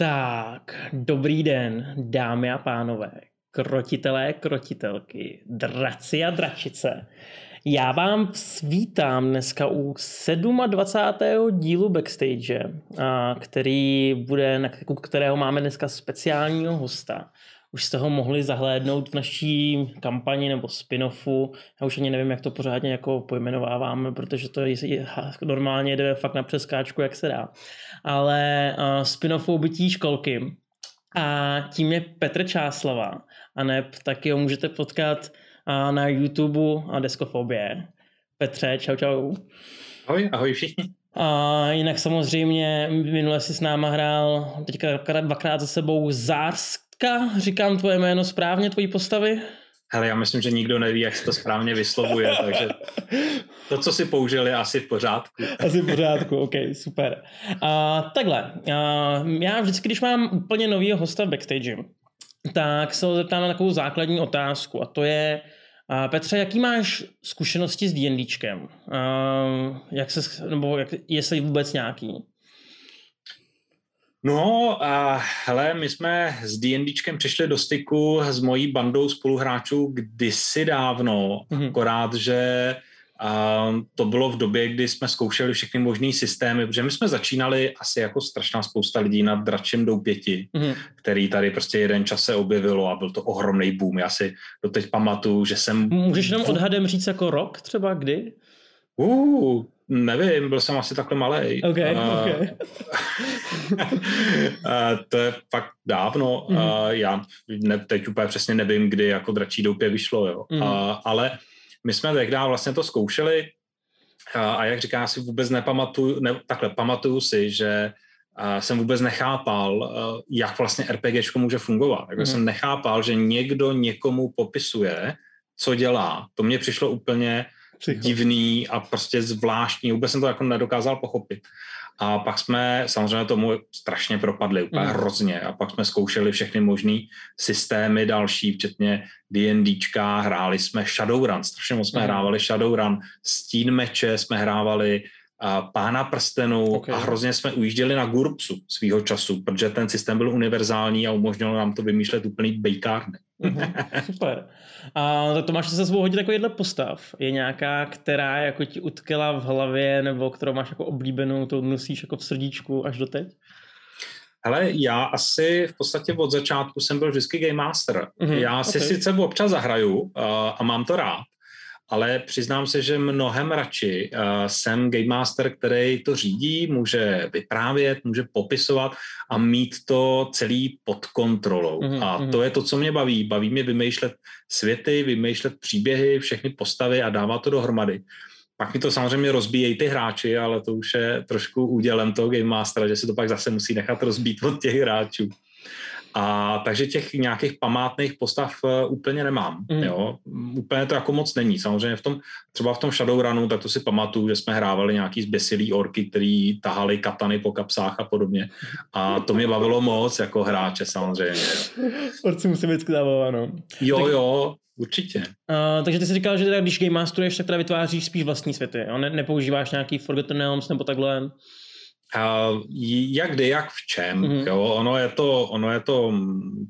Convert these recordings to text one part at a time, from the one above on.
Tak, dobrý den, dámy a pánové, krotitelé, krotitelky, draci a dračice. Já vám svítám dneska u 27. dílu Backstage, který bude, na kterého máme dneska speciálního hosta už jste ho mohli zahlédnout v naší kampani nebo spin-offu. Já už ani nevím, jak to pořádně jako pojmenováváme, protože to je, normálně jde fakt na přeskáčku, jak se dá. Ale uh, spin-offou bytí školky. A tím je Petr Čáslava. A ne, taky ho můžete potkat uh, na YouTube a Deskofobie. Petře, čau čau. Ahoj, ahoj všichni. A jinak samozřejmě minule si s náma hrál teďka dvakrát za sebou Zársk Jitka, říkám tvoje jméno správně, tvojí postavy? Hele, já myslím, že nikdo neví, jak se to správně vyslovuje, takže to, co si použil, je asi v pořádku. Asi v pořádku, ok, super. A, takhle, a, já vždycky, když mám úplně nový hosta v backstage, tak se ho zeptám na takovou základní otázku a to je, a Petře, jaký máš zkušenosti s D&Dčkem? jak se, nebo jak, jestli vůbec nějaký? No a hele, my jsme s D&Dčkem přišli do styku s mojí bandou spoluhráčů kdysi dávno, mm-hmm. akorát, že a to bylo v době, kdy jsme zkoušeli všechny možné systémy, protože my jsme začínali asi jako strašná spousta lidí na dračím doupěti, mm-hmm. který tady prostě jeden čas se objevilo a byl to ohromný boom. Já si doteď pamatuju, že jsem... Můžeš jenom odhadem říct jako rok třeba kdy? Uh, Nevím, byl jsem asi takhle malý. Okay, uh, okay. uh, to je fakt dávno. Mm. Uh, já ne, teď úplně přesně nevím, kdy jako dračí doupě vyšlo, jo. Mm. Uh, ale my jsme tehdy vlastně to zkoušeli uh, a jak říká, si vůbec nepamatuju, ne, takhle pamatuju si, že uh, jsem vůbec nechápal, uh, jak vlastně RPGčko může fungovat. Jako mm. jsem nechápal, že někdo někomu popisuje, co dělá. To mně přišlo úplně Psycho. divný a prostě zvláštní. Vůbec jsem to jako nedokázal pochopit. A pak jsme samozřejmě tomu strašně propadli, úplně mm. hrozně. A pak jsme zkoušeli všechny možné systémy další, včetně D&Dčka, hráli jsme Shadowrun, strašně moc jsme mm. hrávali Shadowrun, Stín meče jsme hrávali, Pána prstenů okay. a hrozně jsme ujížděli na Gurpsu svýho času, protože ten systém byl univerzální a umožnilo nám to vymýšlet úplný bejkárny. Uh-huh, super. A to máš se svou hodit jako jedle postav. Je nějaká, která jako ti utkela v hlavě nebo kterou máš jako oblíbenou, to nosíš jako v srdíčku až do teď? Hele, já asi v podstatě od začátku jsem byl vždycky game master. Uh-huh, já si okay. sice občas zahraju uh, a mám to rád, ale přiznám se, že mnohem radši uh, jsem game master, který to řídí, může vyprávět, může popisovat a mít to celý pod kontrolou. Mm-hmm. A mhm. to je to, co mě baví. Baví mě vymýšlet světy, vymýšlet příběhy, všechny postavy a dávat to dohromady. Pak mi to samozřejmě rozbíjejí ty hráči, ale to už je trošku údělem toho Game Mastera, že se to pak zase musí nechat rozbít od těch hráčů. A takže těch nějakých památných postav uh, úplně nemám. Mm. Jo? Úplně to jako moc není. Samozřejmě v tom, třeba v tom Shadowrunu, tak to si pamatuju, že jsme hrávali nějaký zběsilý orky, který tahali katany po kapsách a podobně. A to mě bavilo moc jako hráče samozřejmě. Orci musí být no. Jo, tak... jo, Určitě. Uh, takže ty jsi říkal, že teda, když game masteruješ, tak teda vytváříš spíš vlastní světy. Jo? Ne, nepoužíváš nějaký Forgotten Realms nebo takhle? Uh, jak kdy, jak v čem. Mm-hmm. Jo? Ono, je to, ono je to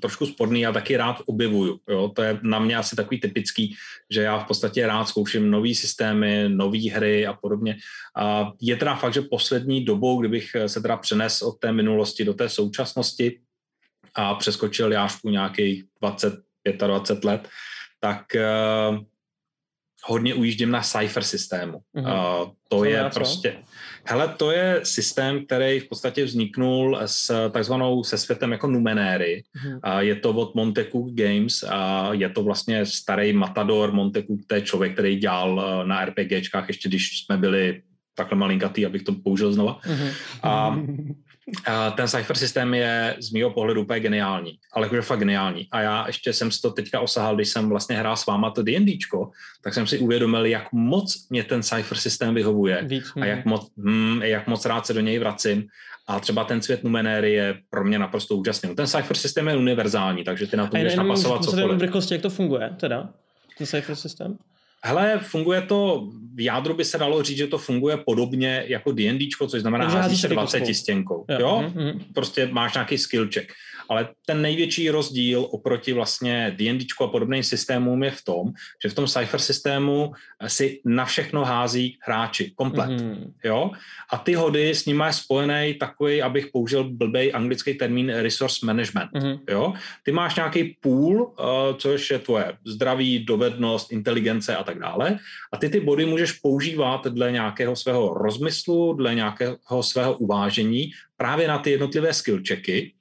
trošku spodný, já taky rád objevuju. Jo? To je na mě asi takový typický, že já v podstatě rád zkouším nové systémy, nové hry a podobně. Uh, je teda fakt, že poslední dobou, kdybych se teda přenes od té minulosti do té současnosti a přeskočil jášku nějakých 20, 25 let, tak uh, hodně ujíždím na Cypher systému. Mm-hmm. Uh, to Co je prostě... Hele, to je systém, který v podstatě vzniknul s takzvanou se světem jako Numenéry. A je to od Montecook Games a je to vlastně starý matador Montecook, to je člověk, který dělal eh, na RPGčkách ještě když jsme byli takhle malinkatý, abych to použil znova. Mm-hmm. A Uh, ten Cypher systém je z mého pohledu úplně geniální, ale jakože fakt geniální. A já ještě jsem si to teďka osahal, když jsem vlastně hrál s váma to D&Dčko, tak jsem si uvědomil, jak moc mě ten Cypher systém vyhovuje Víc, a jak moc, hm, jak moc rád se do něj vracím. A třeba ten svět Numenéry je pro mě naprosto úžasný. Ten Cypher systém je univerzální, takže ty na to můžeš napasovat cokoliv. v rychlosti, jak to funguje teda, ten Cypher systém? Hele, funguje to, v jádru by se dalo říct, že to funguje podobně jako D&Dčko, což znamená házíš se 20 stěnkou. Jo, jo? Mm-hmm. prostě máš nějaký skill check. Ale ten největší rozdíl oproti vlastně D&D a podobným systémům je v tom, že v tom Cypher systému si na všechno hází hráči, komplet. Mm-hmm. Jo? A ty hody s nimi je spojený takový, abych použil blbej anglický termín resource management. Mm-hmm. Jo? Ty máš nějaký pool, uh, což je tvoje zdraví, dovednost, inteligence a tak dále. A ty ty body můžeš používat dle nějakého svého rozmyslu, dle nějakého svého uvážení právě na ty jednotlivé skill checky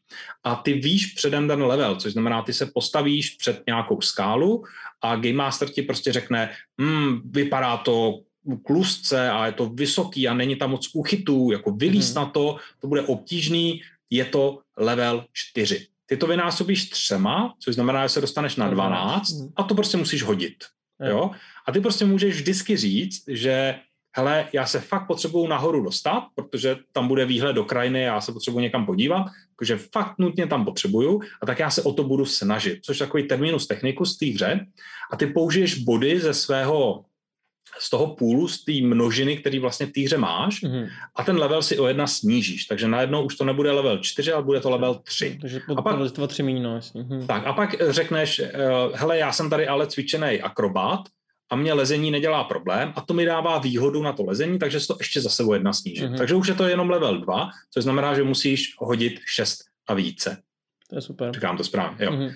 a ty víš předem ten level, což znamená, ty se postavíš před nějakou skálu a Game Master ti prostě řekne, hmm, vypadá to klusce a je to vysoký a není tam moc úchytů, jako vylíst hmm. na to, to bude obtížný, je to level 4. Ty to vynásobíš třema, což znamená, že se dostaneš na 12 mhm. a to prostě musíš hodit. Jo? A ty prostě můžeš vždycky říct, že hele, já se fakt potřebuju nahoru dostat, protože tam bude výhled do krajiny, já se potřebuji někam podívat, takže fakt nutně tam potřebuju a tak já se o to budu snažit, což je takový terminus technicus z té hře a ty použiješ body ze svého z toho půlu, z té množiny, který vlastně v té hře máš mm-hmm. a ten level si o jedna snížíš. Takže najednou už to nebude level 4, ale bude to level 3. Takže a pak, level 3 míno, jasně. Mm. Tak a pak řekneš, uh, hele, já jsem tady ale cvičený akrobat, a mě lezení nedělá problém a to mi dává výhodu na to lezení, takže se to ještě zase o jedna sníží. Mm-hmm. Takže už je to jenom level 2, což znamená, že musíš hodit 6 a více. To je super. Říkám to správně, jo. Mm-hmm.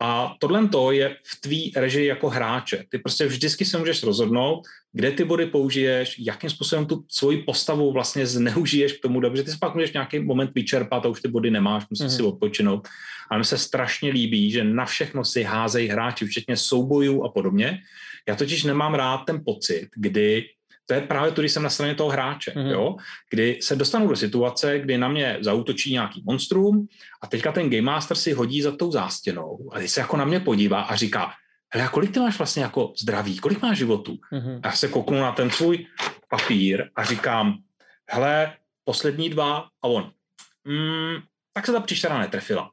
A tohle to je v tvý režii jako hráče. Ty prostě vždycky se můžeš rozhodnout, kde ty body použiješ, jakým způsobem tu svoji postavu vlastně zneužiješ k tomu dobře. Ty si pak můžeš nějaký moment vyčerpat a už ty body nemáš, musíš mm-hmm. si odpočinout. A mi se strašně líbí, že na všechno si házejí hráči, včetně soubojů a podobně, já totiž nemám rád ten pocit, kdy to je právě to, když jsem na straně toho hráče, mm-hmm. jo? kdy se dostanu do situace, kdy na mě zautočí nějaký monstrum a teďka ten Game Master si hodí za tou zástěnou a teď se jako na mě podívá a říká, hele, a kolik ty máš vlastně jako zdraví, kolik máš životů? Mm-hmm. A já se kouknu na ten svůj papír a říkám, hele, poslední dva a on, mm, tak se ta příšera netrefila.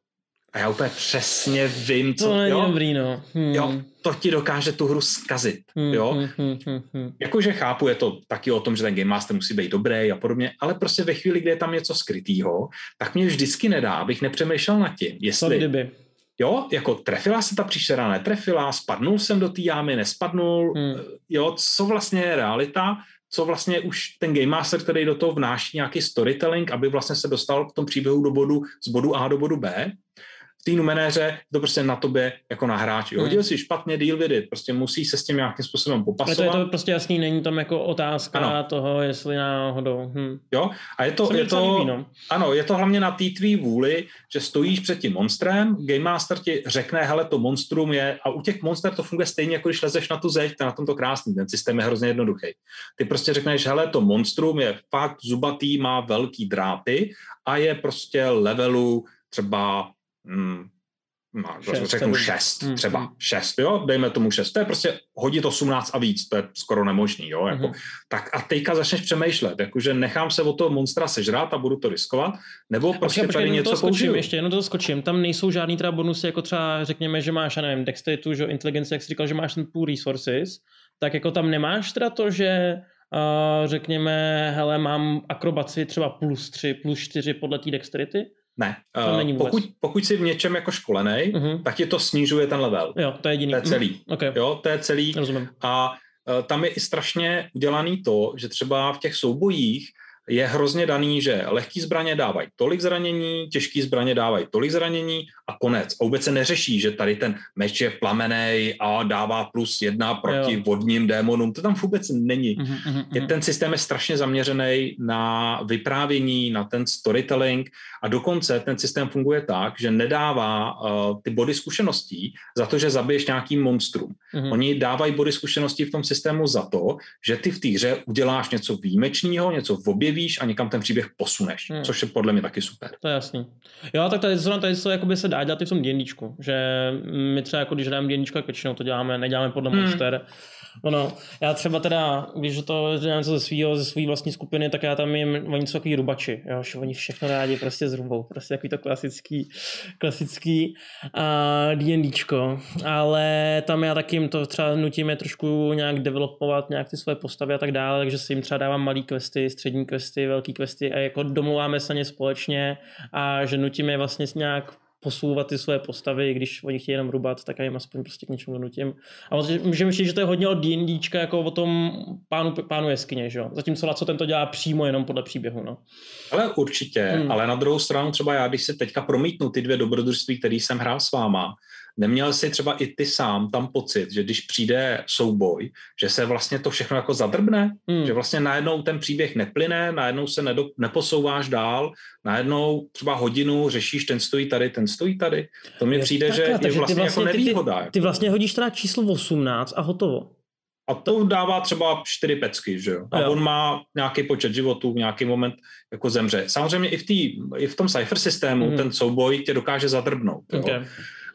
A já úplně přesně vím, co... To není jo? dobrý, no. Hmm. Jo, to ti dokáže tu hru zkazit, hmm, jo. Hmm, hmm, hmm, hmm. Jakože chápu, je to taky o tom, že ten Game Master musí být dobrý a podobně, ale prostě ve chvíli, kdy je tam něco skrytého, tak mě vždycky nedá, abych nepřemýšlel nad tím, jestli... Co kdyby? Jo, jako trefila se ta příšera, netrefila, spadnul jsem do té jámy, nespadnul, hmm. jo, co vlastně je realita, co vlastně už ten Game Master, který do toho vnáší nějaký storytelling, aby vlastně se dostal v tom příběhu do bodu, z bodu A do bodu B, v té numenéře to prostě na tobě jako na hráči. Hmm. Hodil si špatně deal it, prostě musí se s tím nějakým způsobem popasovat. Ale to je to prostě jasný, není tam jako otázka ano. toho, jestli náhodou. Hm. Jo, a je to, je to líbí, no. ano, je to hlavně na té tvý vůli, že stojíš před tím monstrem, Game Master ti řekne, hele, to monstrum je, a u těch monster to funguje stejně, jako když lezeš na tu zeď, to je na tom to krásný, ten systém je hrozně jednoduchý. Ty prostě řekneš, hele, to monstrum je fakt zubatý, má velký dráty a je prostě levelu třeba hmm, no, šest, řeknu šest, hmm. třeba hmm. šest, jo, dejme tomu šest, to je prostě hodit 18 a víc, to je skoro nemožný, jo, jako, hmm. tak a teďka začneš přemýšlet, jakože nechám se o toho monstra sežrát a budu to riskovat, nebo prostě počkej, tady něco skočím, použiju. Ještě jenom to skočím, tam nejsou žádný teda bonusy, jako třeba řekněme, že máš, já nevím, dexteritu, že inteligence, jak jsi říkal, že máš ten pool resources, tak jako tam nemáš teda to, že uh, řekněme, hele, mám akrobaci třeba plus 3, plus 4 podle té dexterity? Ne. To uh, pokud, pokud jsi v něčem jako školený, uh-huh. tak ti to snižuje ten level. Jo, to je jediný. To je celý. Uh-huh. Okay. Jo, to je celý. Rozumím. A uh, tam je i strašně udělaný to, že třeba v těch soubojích je hrozně daný, že lehký zbraně dávají tolik zranění, těžký zbraně dávají tolik zranění a konec. A vůbec se neřeší, že tady ten meč je plamenej a dává plus jedna proti jo. vodním démonům. To tam vůbec není. Uh-huh. Je, ten systém je strašně zaměřený na vyprávění, na ten storytelling a dokonce ten systém funguje tak, že nedává uh, ty body zkušeností za to, že zabiješ nějaký monstrum. Uh-huh. Oni dávají body zkušeností v tom systému za to, že ty v té hře uděláš něco výjimečného, něco v obě objevíš a někam ten příběh posuneš, hmm. což je podle mě taky super. To je jasný. Jo, tak tady, zrovna tady, tady, tady se dá dělat i v tom D&Dčku, že my třeba jako když hrajeme D&Dčko, tak většinou to děláme, neděláme podle hmm. monster, Ono, já třeba teda, když to dělám něco ze svého, ze své vlastní skupiny, tak já tam jim, oni jsou takový rubači, jo, že oni všechno rádi prostě zrubou, prostě takový to klasický, klasický a D&Dčko, ale tam já taky jim to třeba nutím je trošku nějak developovat, nějak ty svoje postavy a tak dále, takže si jim třeba dávám malý questy, střední questy, velký questy a jako domluváme se ně společně a že nutím je vlastně nějak posouvat ty své postavy, když oni chtějí jenom rubat, tak já jim aspoň prostě k něčemu donutím. A můžeme říct, že to je hodně o D&Dčka, jako o tom pánu, pánu jeskyně, že jo? Zatímco Laco ten to dělá přímo jenom podle příběhu, no. Ale určitě, hmm. ale na druhou stranu třeba já, když se teďka promítnu ty dvě dobrodružství, které jsem hrál s váma, Neměl jsi třeba i ty sám tam pocit, že když přijde souboj, že se vlastně to všechno jako zadrbne, hmm. že vlastně najednou ten příběh neplyne, najednou se nedo, neposouváš dál, najednou třeba hodinu řešíš, ten stojí tady, ten stojí tady. To mi přijde, takhle, že je vlastně, vlastně jako nevýhoda. Ty, ty, ty vlastně hodíš teda číslo 18 a hotovo. A to dává třeba čtyři pecky, že jo? A jo. on má nějaký počet životů, v nějaký moment jako zemře. Samozřejmě i v, tý, i v tom Cypher systému mm. ten souboj tě dokáže zadrbnout. Jo?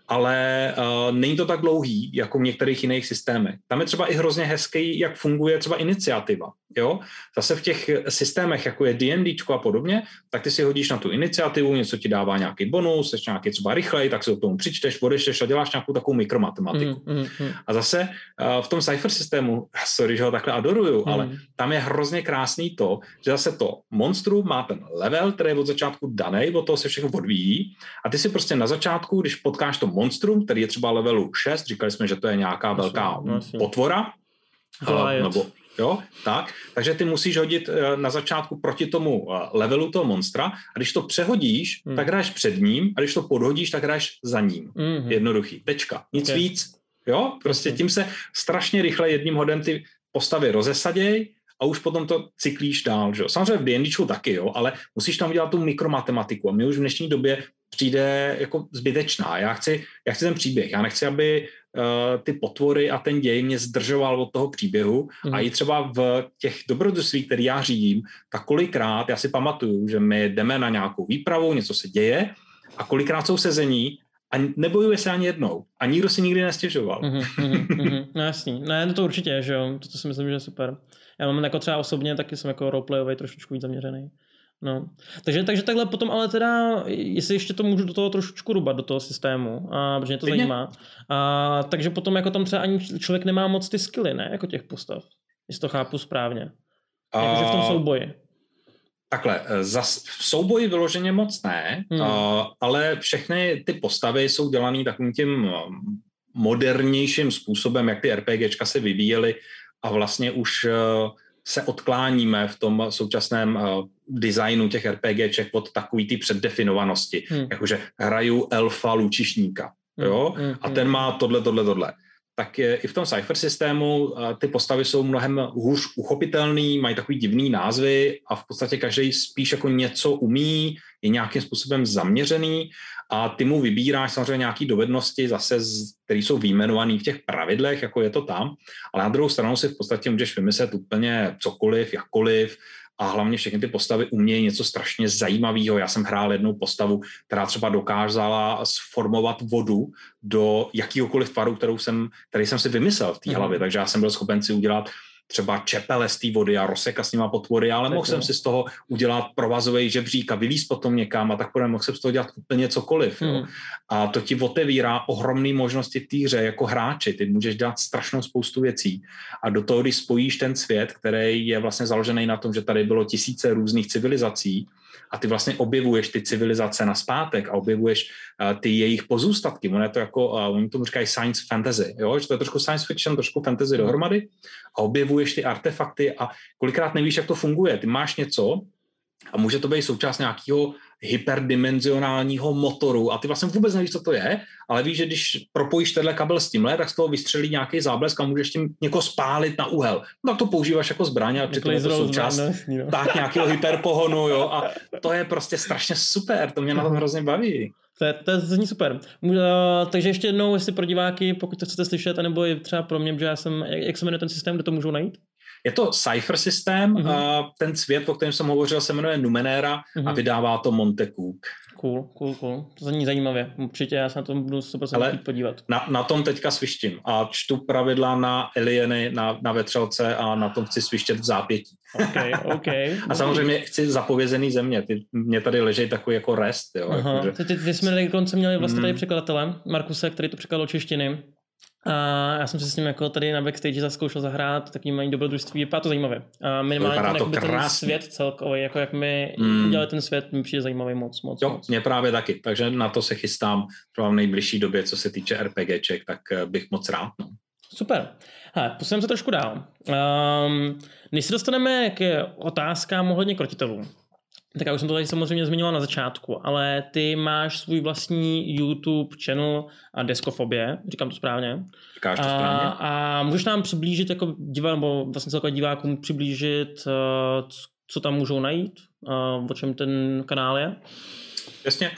Ale uh, není to tak dlouhý, jako v některých jiných systémech. Tam je třeba i hrozně hezký, jak funguje třeba iniciativa. Jo? Zase v těch systémech, jako je D&D a podobně, tak ty si hodíš na tu iniciativu, něco ti dává nějaký bonus, jsi nějaký třeba rychlej, tak si o tom přičteš, odečteš a děláš nějakou takovou mikromatematiku. Mm, mm, mm. A zase uh, v tom Cypher systému, sorry, že ho takhle adoruju, mm. ale tam je hrozně krásný to, že zase to monstrum má ten level, který je od začátku daný, od toho se všechno odvíjí a ty si prostě na začátku, když potkáš to monstrum, který je třeba levelu 6, říkali jsme, že to je nějaká velká potvora, uh, nebo Jo, tak. Takže ty musíš hodit eh, na začátku proti tomu eh, levelu toho monstra a když to přehodíš, hmm. tak hraješ před ním a když to podhodíš, tak hraješ za ním. Hmm. Jednoduchý. Tečka. Nic okay. víc. Jo, prostě tím se strašně rychle jedním hodem ty postavy rozesaděj a už potom to cyklíš dál. Že? Samozřejmě v D&Dčku taky, jo, ale musíš tam udělat tu mikromatematiku a mě už v dnešní době přijde jako zbytečná. Já chci, já chci ten příběh, já nechci, aby uh, ty potvory a ten děj mě zdržoval od toho příběhu mm. a i třeba v těch dobrodružství, které já řídím, tak kolikrát, já si pamatuju, že my jdeme na nějakou výpravu, něco se děje a kolikrát jsou sezení a nebojuje se ani jednou. A nikdo si nikdy nestěžoval. Mm-hmm, mm-hmm, no jasný. Ne, no to určitě, že jo. To, to si myslím, že je super. Já mám jako třeba osobně, taky jsem jako roleplayový trošičku víc zaměřený. No. Takže, takže takhle potom, ale teda, jestli ještě to můžu do toho trošičku rubat, do toho systému, a, protože mě to Vidně. zajímá. A, takže potom jako tam třeba ani člověk nemá moc ty skilly, ne, jako těch postav. Jestli to chápu správně. A... Jakože v tom souboji. Takhle, e, za, v souboji vyloženě moc ne, hmm. a, ale všechny ty postavy jsou dělané takovým tím e, modernějším způsobem, jak ty RPGčka se vyvíjely a vlastně už uh, se odkláníme v tom současném designu těch RPGček od takový ty předdefinovanosti. Hmm. Jakože hraju elfa lučišníka. Hmm. Jo? Hmm. A ten má tohle, tohle, tohle. Tak je, i v tom Cypher systému ty postavy jsou mnohem hůř uchopitelný, mají takový divný názvy a v podstatě každý spíš jako něco umí, je nějakým způsobem zaměřený a ty mu vybíráš samozřejmě nějaké dovednosti zase, které jsou výjmenované v těch pravidlech, jako je to tam, ale na druhou stranu si v podstatě můžeš vymyslet úplně cokoliv, jakkoliv, a hlavně všechny ty postavy umějí něco strašně zajímavého. Já jsem hrál jednou postavu, která třeba dokázala sformovat vodu do jakýhokoliv tvaru, kterou jsem, který jsem si vymyslel v té hlavě, mm. takže já jsem byl schopen si udělat třeba čepele z té vody a rozseka s nima potvory, ale mohl jsem si z toho udělat provazový žebřík a vylíst potom někam a tak podobně, mohl jsem z toho dělat úplně cokoliv. Jo. Hmm. A to ti otevírá ohromné možnosti v té hře jako hráči. Ty můžeš dělat strašnou spoustu věcí. A do toho, když spojíš ten svět, který je vlastně založený na tom, že tady bylo tisíce různých civilizací, a ty vlastně objevuješ ty civilizace na zpátek a objevuješ uh, ty jejich pozůstatky. Ono je to jako, uh, oni tomu říkají science fantasy, jo? že to je trošku science fiction, trošku fantasy mhm. dohromady a objevuješ ty artefakty a kolikrát nevíš, jak to funguje. Ty máš něco a může to být součást nějakého hyperdimenzionálního motoru a ty vlastně vůbec nevíš, co to je, ale víš, že když propojíš tenhle kabel s tímhle, tak z toho vystřelí nějaký záblesk a můžeš tím někoho spálit na úhel. No tak to používáš jako zbraně, ale přitom je to součást zbraně, no. tak nějakého hyperpohonu, jo, a to je prostě strašně super, to mě na tom hrozně baví. To je, to je zní super. Takže ještě jednou, jestli pro diváky, pokud to chcete slyšet, anebo i třeba pro mě, že já jsem, jak, jak se jmenuje ten systém, kde to můžou najít? Je to Cypher systém, mm-hmm. a ten svět, o kterém jsem hovořil, se jmenuje Numenera mm-hmm. a mhm. vydává to Monte Cook. Cool, cool, cool. To zní zajímavě. Určitě já se na tom budu super Ale podívat. Na, na tom teďka svištím a čtu pravidla na Alieny, na, na vetřelce a na tom chci svištět v zápětí. Okay, okay. a samozřejmě chci zapovězený země. Ty, mě tady leží takový jako rest. Jo, Aha. Jako, že... ty, ty, ty jsme dokonce měli vlastně tady mm. překladatele, Markuse, který to překladal češtiny. A já jsem se s ním jako tady na backstage zaskoušel zahrát, taky mají dobrodružství, vypadá to zajímavě. A minimálně to ten, ten svět celkový, jako jak my mm. udělali ten svět, mi přijde zajímavý moc, moc, Jo, moc. mě právě taky, takže na to se chystám v nejbližší době, co se týče RPGček, tak eh, bych moc rád. No. Super. Hele, posuneme se trošku dál. Um, než se dostaneme k otázkám ohledně krotitelů, tak já už jsem to tady samozřejmě zmiňoval na začátku, ale ty máš svůj vlastní YouTube channel a Deskofobie, říkám to správně. Říkáš to správně. A, a můžeš nám přiblížit, jako divá, nebo vlastně celkově divákům přiblížit, uh, co tam můžou najít, uh, o čem ten kanál je? Jasně.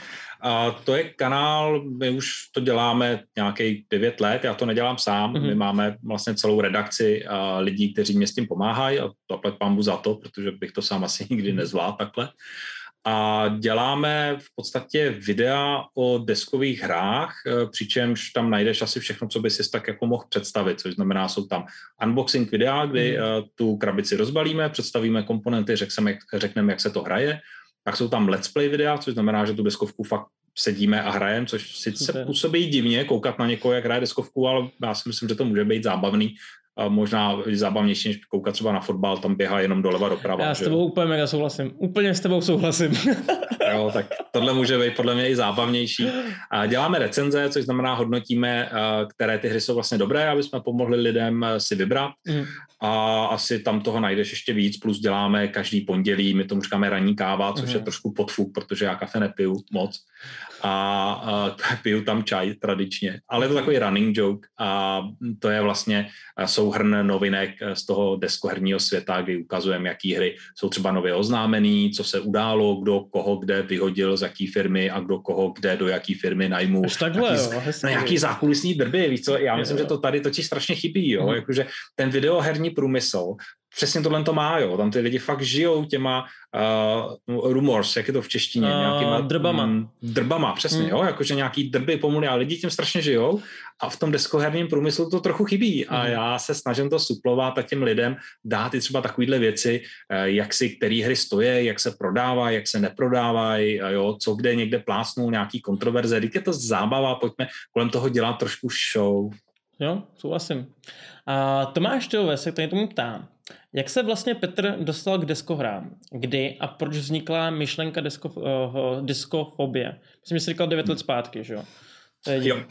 A to je kanál, my už to děláme nějakých 9 let, já to nedělám sám, mm-hmm. my máme vlastně celou redakci a lidí, kteří mě s tím pomáhají a to pambu za to, protože bych to sám asi nikdy nezvládl takhle. A děláme v podstatě videa o deskových hrách, e, přičemž tam najdeš asi všechno, co by si tak jako mohl představit, což znamená, jsou tam unboxing videa, kdy mm. tu krabici rozbalíme, představíme komponenty, řekneme, řekneme, jak se to hraje, tak jsou tam let's play videa, což znamená, že tu deskovku fakt sedíme a hrajeme, což sice působí divně koukat na někoho, jak hraje deskovku, ale já si myslím, že to může být zábavný možná zábavnější, než koukat třeba na fotbal, tam běhá jenom doleva doprava. Já s tebou úplně mega souhlasím. Úplně s tebou souhlasím. jo, tak tohle může být podle mě i zábavnější. A děláme recenze, což znamená hodnotíme, které ty hry jsou vlastně dobré, aby jsme pomohli lidem si vybrat. Mm. A asi tam toho najdeš ještě víc, plus děláme každý pondělí, my tomu říkáme ranní káva, což mm. je trošku podfuk, protože já kafe nepiju moc a, a piju tam čaj tradičně. Ale je to takový running joke a to je vlastně souhrn novinek z toho deskoherního světa, kdy ukazujeme, jaký hry jsou třeba nově oznámený, co se událo, kdo koho kde vyhodil z jaký firmy a kdo koho kde do jaký firmy najmu. Až takhle, jaký, jo, no, nějaký zákulisní drby, víš co, já myslím, jo. že to tady totiž strašně chybí, jo, hmm. jakože ten videoherní průmysl přesně tohle to má, jo. Tam ty lidi fakt žijou těma uh, rumors, jak je to v češtině, uh, nějakýma drbama. Mm, drbama, přesně, mm. jo, jakože nějaký drby pomuly a lidi tím strašně žijou a v tom deskoherním průmyslu to trochu chybí a mm. já se snažím to suplovat a těm lidem dát i třeba takovýhle věci, uh, jak si který hry stojí, jak se prodávají, jak se neprodávají, jo, co kde někde plásnou nějaký kontroverze, když je to zábava, pojďme kolem toho dělat trošku show. Jo, souhlasím. A Tomáš Tyové se tady tomu ptá, jak se vlastně Petr dostal k deskohrám? Kdy a proč vznikla myšlenka desko, uh, diskofobie? Myslím, že jsi říkal 9 let zpátky, že jo? Je jo.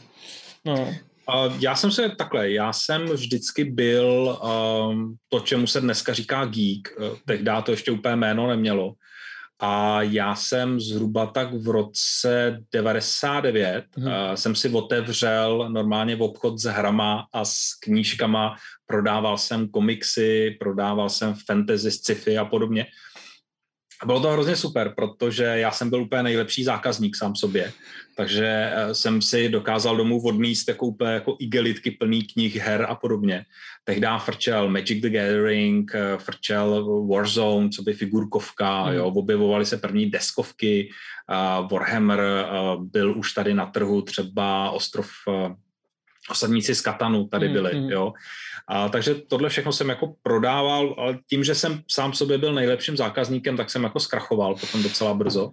No. Uh, já jsem se takhle, já jsem vždycky byl um, to, čemu se dneska říká geek, uh, tehdy to ještě úplně jméno nemělo, a já jsem zhruba tak v roce 99 hmm. uh, jsem si otevřel normálně v obchod s hrama a s knížkama, prodával jsem komiksy, prodával jsem fantasy, sci-fi a podobně. Bylo to hrozně super, protože já jsem byl úplně nejlepší zákazník sám sobě, takže eh, jsem si dokázal domů odníst jako úplně jako igelitky plný knih, her a podobně. Tehdy frčel Magic the Gathering, eh, frčel Warzone, co by figurkovka, mm. jo, objevovaly se první deskovky, uh, Warhammer uh, byl už tady na trhu, třeba Ostrov uh, osadníci z Katanu tady hmm, byli, mm, jo. A, takže tohle všechno jsem jako prodával, ale tím, že jsem sám sobě byl nejlepším zákazníkem, tak jsem jako zkrachoval potom docela brzo.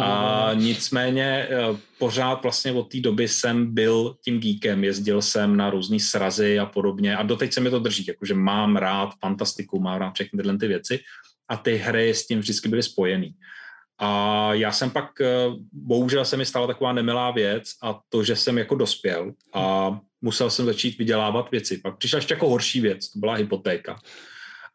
A nicméně e, pořád vlastně od té doby jsem byl tím geekem, jezdil jsem na různé srazy a podobně a doteď se mi to drží, jakože mám rád fantastiku, mám rád všechny tyhle ty věci a ty hry s tím vždycky byly spojený. A já jsem pak, e, bohužel se mi stala taková nemilá věc a to, že jsem jako dospěl a musel jsem začít vydělávat věci. Pak přišla ještě jako horší věc, to byla hypotéka.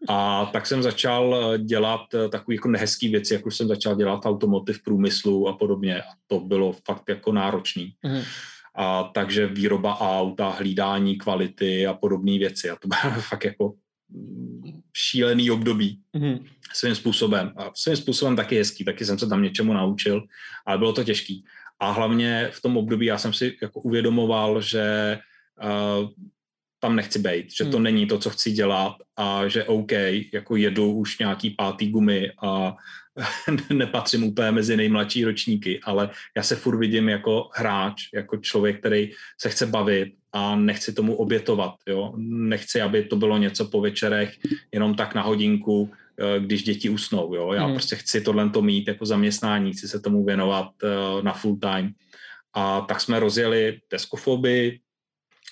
A tak jsem začal eh, dělat eh, takové jako nehezké věci, jako jsem začal dělat automotiv průmyslu a podobně. A to bylo fakt jako náročný. Mm. A takže výroba auta, hlídání kvality a podobné věci. A to bylo fakt jako šílený období mm. svým způsobem. A svým způsobem taky hezký, taky jsem se tam něčemu naučil, ale bylo to těžký. A hlavně v tom období já jsem si jako uvědomoval, že tam nechci být, že to hmm. není to, co chci dělat a že OK, jako jedu už nějaký pátý gumy a nepatřím úplně mezi nejmladší ročníky, ale já se furt vidím jako hráč, jako člověk, který se chce bavit a nechci tomu obětovat. Jo? Nechci, aby to bylo něco po večerech, jenom tak na hodinku, eh, když děti usnou. Jo? Já mm. prostě chci tohle to mít jako zaměstnání, chci se tomu věnovat uh, na full time. A tak jsme rozjeli deskofoby,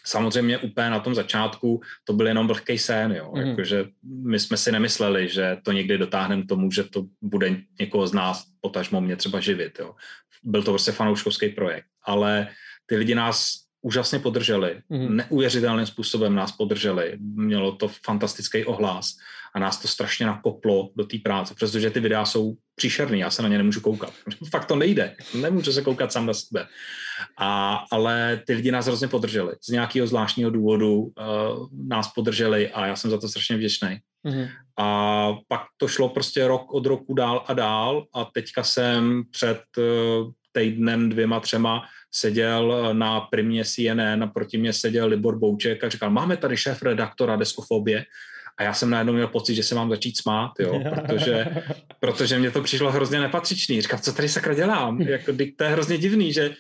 samozřejmě úplně na tom začátku to byl jenom vlhký sen, jo. Mm. Jakože my jsme si nemysleli, že to někdy dotáhneme k tomu, že to bude někoho z nás, potažmo mě třeba živit, jo. Byl to prostě fanouškovský projekt, ale ty lidi nás úžasně podrželi, mm. neuvěřitelným způsobem nás podrželi, mělo to fantastický ohlas a nás to strašně nakoplo do té práce, protože ty videa jsou příšerný, já se na ně nemůžu koukat. Fakt to nejde, nemůžu se koukat sám na sebe. A, ale ty lidi nás hrozně podrželi. Z nějakého zvláštního důvodu uh, nás podrželi a já jsem za to strašně vděčný. Mm-hmm. A pak to šlo prostě rok od roku dál a dál a teďka jsem před uh, týdnem, dvěma, třema seděl na primě CNN a proti mě seděl Libor Bouček a říkal, máme tady šéf redaktora Deskofobie a já jsem najednou měl pocit, že se mám začít smát, jo, protože, protože mě to přišlo hrozně nepatřičný. Říkal, co tady sakra dělám? Jako, to je hrozně divný, že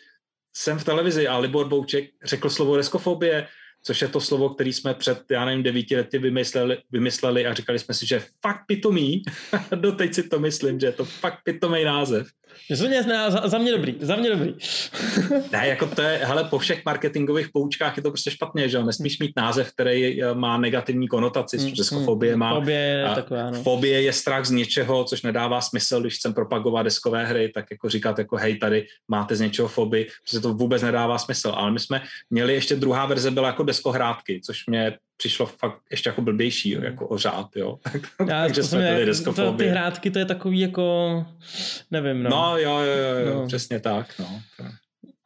jsem v televizi a Libor Bouček řekl slovo deskofobie, což je to slovo, který jsme před, já nevím, devíti lety vymysleli, vymysleli a říkali jsme si, že fakt pitomý, doteď si to myslím, že je to fakt pitomý název. Že za, za mě dobrý, za mě dobrý. ne, jako to je, hele, po všech marketingových poučkách je to prostě špatně, že jo, nesmíš mít název, který eh, má negativní konotaci, mm, mm, fobie má. Fobie je taková, no. Fobie je strach z něčeho, což nedává smysl, když chcem propagovat deskové hry, tak jako říkat jako hej, tady máte z něčeho fobii, protože to vůbec nedává smysl, ale my jsme měli ještě druhá verze byla jako deskohrádky, což mě přišlo fakt ještě jako blbější, jo, jako ořád, jo. Já, Takže jsme byli to, Ty hrádky, to je takový jako, nevím, no. No, jo, jo, jo, no. přesně tak, no.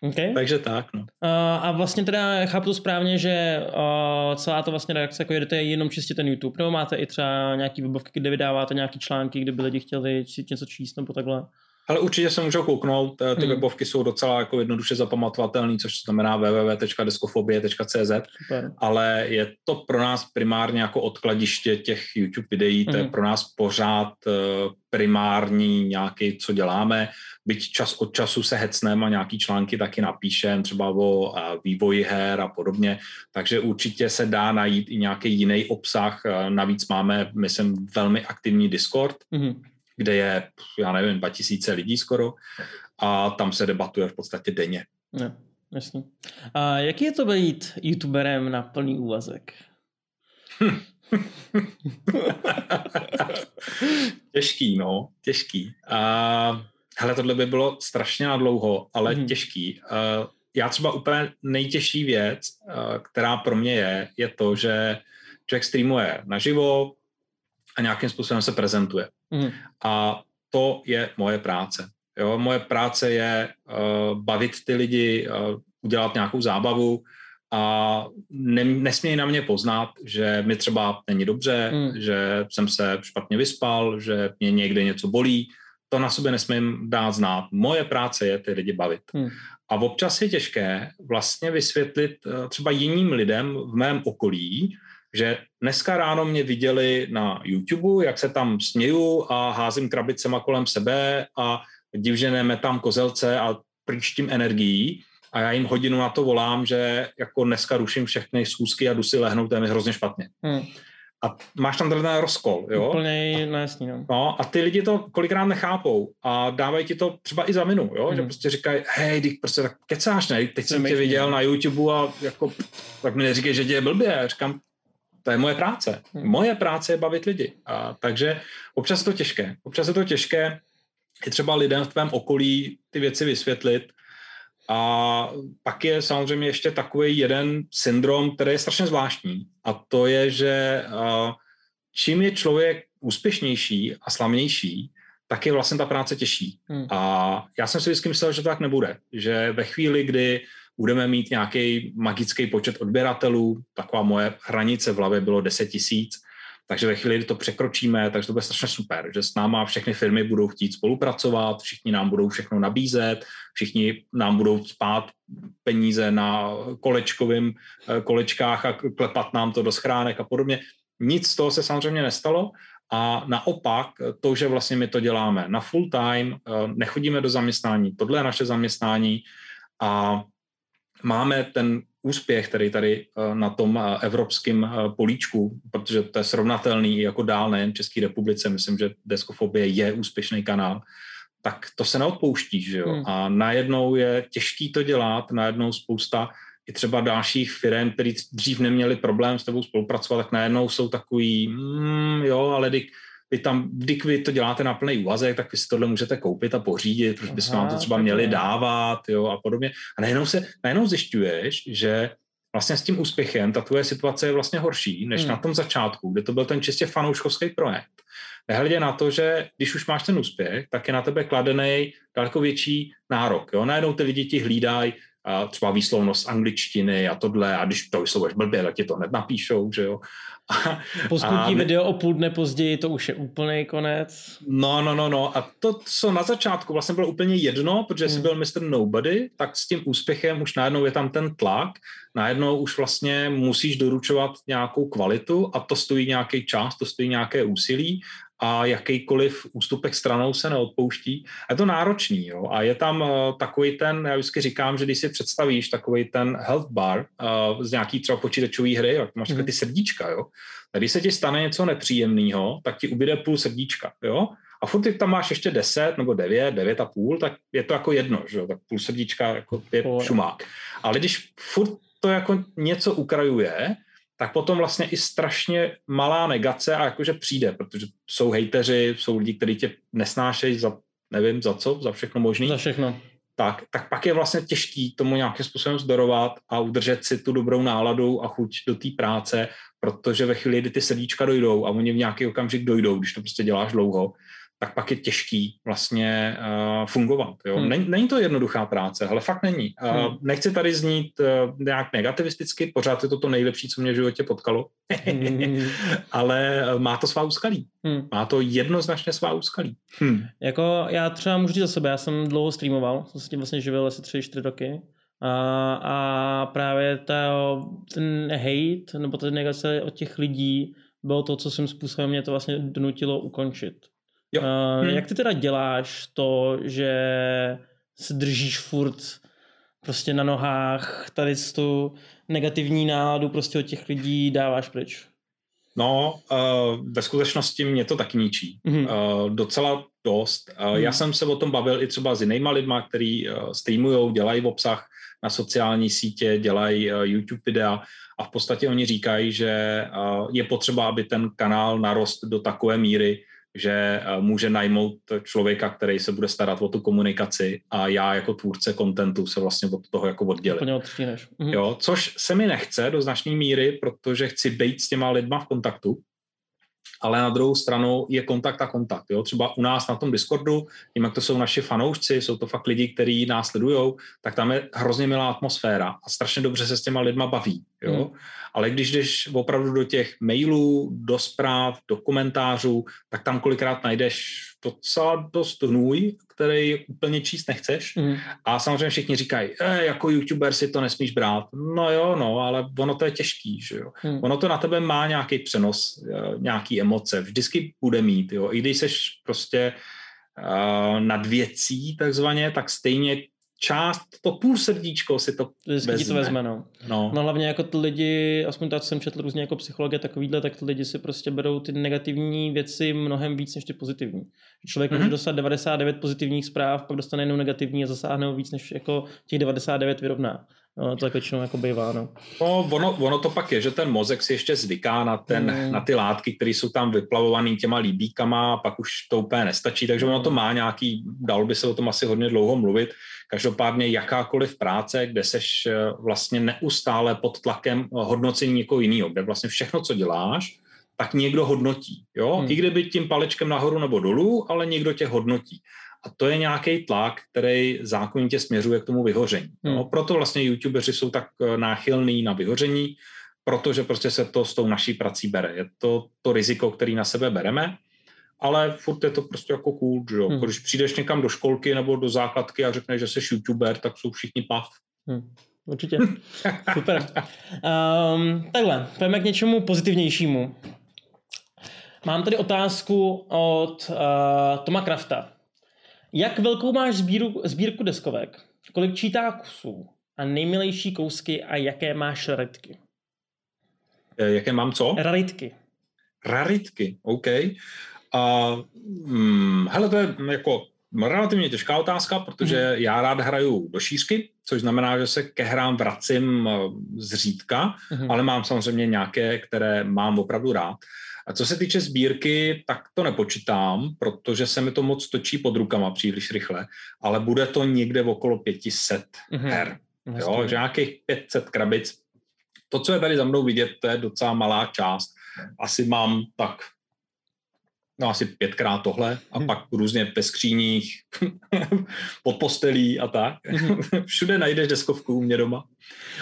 Okay. Takže tak, no. A, a vlastně teda chápu to správně, že uh, celá to vlastně reakce, jako jedete jenom čistě ten YouTube, nebo máte i třeba nějaký webovky, kde vydáváte nějaký články, kde by lidi chtěli něco číst nebo takhle? Ale určitě se můžou kouknout, eh, ty hmm. webovky jsou docela jako jednoduše zapamatovatelné, což znamená www.deskofobie.cz, ale je to pro nás primárně jako odkladiště těch YouTube videí, hmm. to je hmm. pro nás pořád eh, primární nějaký, co děláme, byť čas od času se hecneme a nějaký články taky napíšem, třeba o eh, vývoji her a podobně, takže určitě se dá najít i nějaký jiný obsah, navíc máme, myslím, velmi aktivní Discord, hmm kde je, já nevím, 2000 lidí skoro a tam se debatuje v podstatě denně. Ne, jasně. A jaký je to být youtuberem na plný úvazek? těžký, no, těžký. A, hele, tohle by bylo strašně na dlouho, ale hmm. těžký. A, já třeba úplně nejtěžší věc, která pro mě je, je to, že člověk streamuje naživo a nějakým způsobem se prezentuje. Mm. A to je moje práce. Jo, moje práce je uh, bavit ty lidi, uh, udělat nějakou zábavu a ne, nesmějí na mě poznat, že mi třeba není dobře, mm. že jsem se špatně vyspal, že mě někde něco bolí. To na sobě nesmím dát znát. Moje práce je ty lidi bavit. Mm. A občas je těžké vlastně vysvětlit uh, třeba jiným lidem v mém okolí, že dneska ráno mě viděli na YouTube, jak se tam směju a házím krabicema kolem sebe a divžené tam kozelce a příštím energií a já jim hodinu na to volám, že jako dneska ruším všechny schůzky a jdu si lehnout, to je mi hrozně špatně. Hmm. A máš tam ten rozkol, jo? Úplně no, jasný, no. no. a ty lidi to kolikrát nechápou a dávají ti to třeba i za vinu, jo? Hmm. Že prostě říkají, hej, ty prostě tak kecáš, ne? Teď jsem tě viděl na YouTube a jako, tak mi neříkej, že tě je blbě. Říkám, to je moje práce. Hmm. Moje práce je bavit lidi. A, takže občas je to těžké. Občas je to těžké i třeba lidem v tvém okolí ty věci vysvětlit. A pak je samozřejmě ještě takový jeden syndrom, který je strašně zvláštní. A to je, že a, čím je člověk úspěšnější a slavnější, tak je vlastně ta práce těžší. Hmm. A já jsem si vždycky myslel, že to tak nebude. Že ve chvíli, kdy budeme mít nějaký magický počet odběratelů, taková moje hranice v hlavě bylo 10 tisíc, takže ve chvíli, kdy to překročíme, takže to bude strašně super, že s náma všechny firmy budou chtít spolupracovat, všichni nám budou všechno nabízet, všichni nám budou spát peníze na kolečkovým eh, kolečkách a klepat nám to do schránek a podobně. Nic z toho se samozřejmě nestalo a naopak to, že vlastně my to děláme na full time, eh, nechodíme do zaměstnání, tohle je naše zaměstnání a máme ten úspěch, který tady eh, na tom eh, evropském eh, políčku, protože to je srovnatelný jako dál nejen v České republice, myslím, že Deskofobie je úspěšný kanál, tak to se neodpouští, že jo? Hmm. A najednou je těžký to dělat, najednou spousta i třeba dalších firm, který dřív neměli problém s tebou spolupracovat, tak najednou jsou takový, mm, jo, ale dik, vy tam, když vy to děláte na plný úvazek, tak vy si tohle můžete koupit a pořídit, protože bychom vám to třeba měli dávat jo, a podobně. A najednou, se, najednou zjišťuješ, že vlastně s tím úspěchem ta tvoje situace je vlastně horší, než hmm. na tom začátku, kde to byl ten čistě fanouškovský projekt. Nehledě na to, že když už máš ten úspěch, tak je na tebe kladený daleko větší nárok. Jo? Najednou ty lidi ti hlídají, a třeba výslovnost angličtiny a tohle, a když to vyslovuješ blbě, tak ti to hned napíšou, že jo. Poskutí video o půl dne později, to už je úplný konec. No, no, no, no. A to, co na začátku vlastně bylo úplně jedno, protože hmm. jsi byl Mr. Nobody, tak s tím úspěchem už najednou je tam ten tlak, najednou už vlastně musíš doručovat nějakou kvalitu a to stojí nějaký čas, to stojí nějaké úsilí a jakýkoliv ústupek stranou se neodpouští. A je to náročný, jo. A je tam uh, takový ten, já vždycky říkám, že když si představíš takový ten health bar uh, z nějaký třeba počítačové hry, jak máš mm. ty srdíčka, jo. A když se ti stane něco nepříjemného, tak ti ubyde půl srdíčka, jo. A furt ty tam máš ještě 10 nebo 9, 9 a půl, tak je to jako jedno, že jo, tak půl srdíčka jako je šumák. Ale když furt to jako něco ukrajuje, tak potom vlastně i strašně malá negace a jakože přijde, protože jsou hejteři, jsou lidi, kteří tě nesnášejí za, nevím, za co, za všechno možné. Za všechno. Tak, tak pak je vlastně těžký tomu nějakým způsobem zdorovat a udržet si tu dobrou náladu a chuť do té práce, protože ve chvíli, kdy ty sedíčka dojdou a oni v nějaký okamžik dojdou, když to prostě děláš dlouho, tak pak je těžký vlastně uh, fungovat. Jo? Hmm. Není, není to jednoduchá práce, ale fakt není. Uh, hmm. Nechci tady znít uh, nějak negativisticky, pořád je to to nejlepší, co mě v životě potkalo, hmm. ale má to svá úskalí. Hmm. Má to jednoznačně svá úskalí. Hmm. Jako já třeba můžu říct za sebe, já jsem dlouho streamoval, jsem se tím vlastně živil asi tři, čtyři roky. A, a právě ta, ten hate nebo ta negace od těch lidí bylo to, co svým způsobem mě to vlastně donutilo ukončit. Jo. Uh, hmm. Jak ty teda děláš to, že se držíš furt prostě na nohách, tady tu negativní náladu prostě od těch lidí dáváš pryč? No, uh, ve skutečnosti mě to taky ničí. Mm-hmm. Uh, docela dost. Uh, mm. Já jsem se o tom bavil i třeba s jinýma lidma, který uh, streamujou, dělají obsah na sociální sítě, dělají uh, YouTube videa a v podstatě oni říkají, že uh, je potřeba, aby ten kanál narost do takové míry, že eh, může najmout člověka, který se bude starat o tu komunikaci a já jako tvůrce kontentu se vlastně od toho jako oddělím. Mhm. Jo, což se mi nechce do značné míry, protože chci být s těma lidma v kontaktu, ale na druhou stranu je kontakt a kontakt. Jo? Třeba u nás na tom Discordu, tím, jak to jsou naši fanoušci, jsou to fakt lidi, kteří nás sledují, tak tam je hrozně milá atmosféra a strašně dobře se s těma lidma baví. Jo? Hmm. Ale když jdeš opravdu do těch mailů, do zpráv, do komentářů, tak tam kolikrát najdeš docela dost hnůj, který úplně číst nechceš. Mm. A samozřejmě všichni říkají, e, jako youtuber si to nesmíš brát. No jo, no, ale ono to je těžký, že jo. Mm. Ono to na tebe má nějaký přenos, eh, nějaký emoce, vždycky bude mít, jo. I když seš prostě uh, nad věcí takzvaně, tak stejně část, to půl srdíčko si to Vždycky vezme. to vezme, no. no. No hlavně jako ty lidi, aspoň tak jsem četl různě jako psychologie takovýhle, tak ty lidi si prostě berou ty negativní věci mnohem víc než ty pozitivní. Člověk mm-hmm. může dostat 99 pozitivních zpráv, pak dostane jenom negativní a zasáhne ho víc, než jako těch 99 vyrovná. No, to tak většinou jako bývá, no. no ono, ono, to pak je, že ten mozek si ještě zvyká na, ten, mm. na ty látky, které jsou tam vyplavované těma líbíkama, pak už to úplně nestačí, takže ono to má nějaký, dalo by se o tom asi hodně dlouho mluvit, Každopádně jakákoliv práce, kde seš eh, vlastně neustále pod tlakem hodnocení někoho jiného, kde vlastně všechno, co děláš, tak někdo hodnotí. Jo? Hmm. I kdyby tím palečkem nahoru nebo dolů, ale někdo tě hodnotí. A to je nějaký tlak, který zákonitě směřuje k tomu vyhoření. Hmm. Jo? Proto vlastně youtubeři jsou tak eh, náchylní na vyhoření, protože prostě se to s tou naší prací bere. Je to to riziko, který na sebe bereme, ale furt je to prostě jako cool, že jo. Hmm. Když přijdeš někam do školky nebo do základky a řekneš, že jsi youtuber, tak jsou všichni pav. Hmm. Určitě. Super. Um, takhle, pojďme k něčemu pozitivnějšímu. Mám tady otázku od uh, Toma Krafta. Jak velkou máš sbíru, sbírku deskovek? Kolik čítá kusů? A nejmilejší kousky a jaké máš raritky? Eh, jaké mám co? Raritky. Raritky, OK. A, hmm, hele, to je jako relativně těžká otázka, protože mm. já rád hraju do šířky, což znamená, že se ke hrám vracím eh, zřídka, mm. ale mám samozřejmě nějaké, které mám opravdu rád. A co se týče sbírky, tak to nepočítám, protože se mi to moc točí pod rukama příliš rychle, ale bude to někde v okolo 500 mm-hmm. her. Jo, že nějakých 500 krabic. To, co je tady za mnou vidět, to je docela malá část. Asi mám tak no asi pětkrát tohle a hmm. pak různě ve skříních, pod postelí a tak. Hmm. Všude najdeš deskovku u mě doma.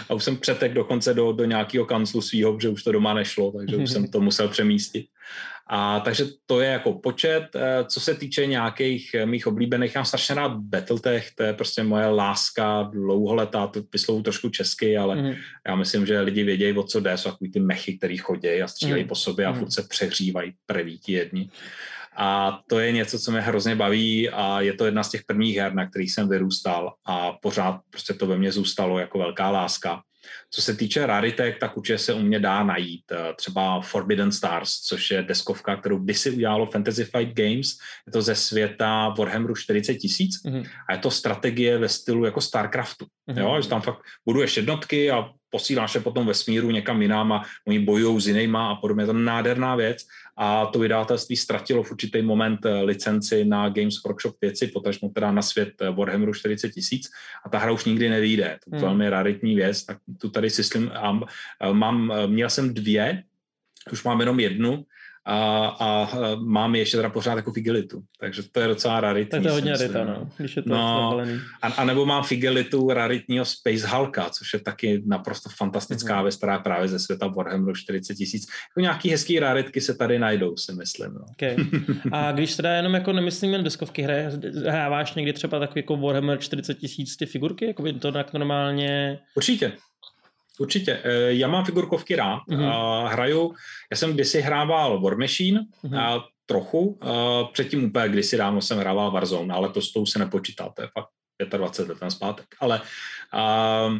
A už jsem přetek dokonce do, do nějakého kanclu svého, že už to doma nešlo, takže už jsem to musel přemístit. A takže to je jako počet. Eh, co se týče nějakých eh, mých oblíbených, já mám strašně rád Battletech, to je prostě moje láska dlouholetá, to vyslovu trošku česky, ale mm. já myslím, že lidi vědějí, o co jde, jsou takový ty mechy, který chodí a střílejí mm. po sobě a mm. furt se přehřívají prví ti jedni. A to je něco, co mě hrozně baví a je to jedna z těch prvních her, na kterých jsem vyrůstal a pořád prostě to ve mně zůstalo jako velká láska. Co se týče raritek, tak určitě se u mě dá najít eh, třeba Forbidden Stars, což je deskovka, kterou si udělalo Fantasy Fight Games. Je to ze světa Warhammeru 40 tisíc mm-hmm. a je to strategie ve stylu jako StarCraftu. Mm-hmm. Jo, že tam fakt buduješ jednotky a posíláš je potom ve smíru někam jinam a oni bojují s jinýma a podobně. Je to nádherná věc a to vydavatelství ztratilo v určitý moment eh, licenci na Games Workshop věci, potažmo teda na svět eh, Warhammeru 40 tisíc a ta hra už nikdy nevyjde. To je hmm. velmi raritní věc, tak tu tady systém eh, mám, měl jsem dvě, už mám jenom jednu, a, a mám ještě teda pořád jako figelitu, takže to je docela raritní. Tak to je hodně rarita, no, když je to no, a, a, nebo mám figelitu raritního Space Hulka, což je taky naprosto fantastická mm-hmm. věc, která právě ze světa Warhammeru 40 tisíc. Jako nějaký hezký raritky se tady najdou, si myslím. No. Okay. A když teda jenom jako nemyslím jen deskovky hry, hráváš někdy třeba takový jako Warhammer 40 tisíc ty figurky, jako by to tak normálně... Určitě, Určitě. Eh, já mám figurkovky rád. Mm-hmm. Hraju, já jsem kdysi hrával War Machine, mm-hmm. a trochu. Předtím úplně kdysi dávno jsem hrával Warzone, ale to s tou se nepočítá, to je fakt 25 let zpátek. Ale uh,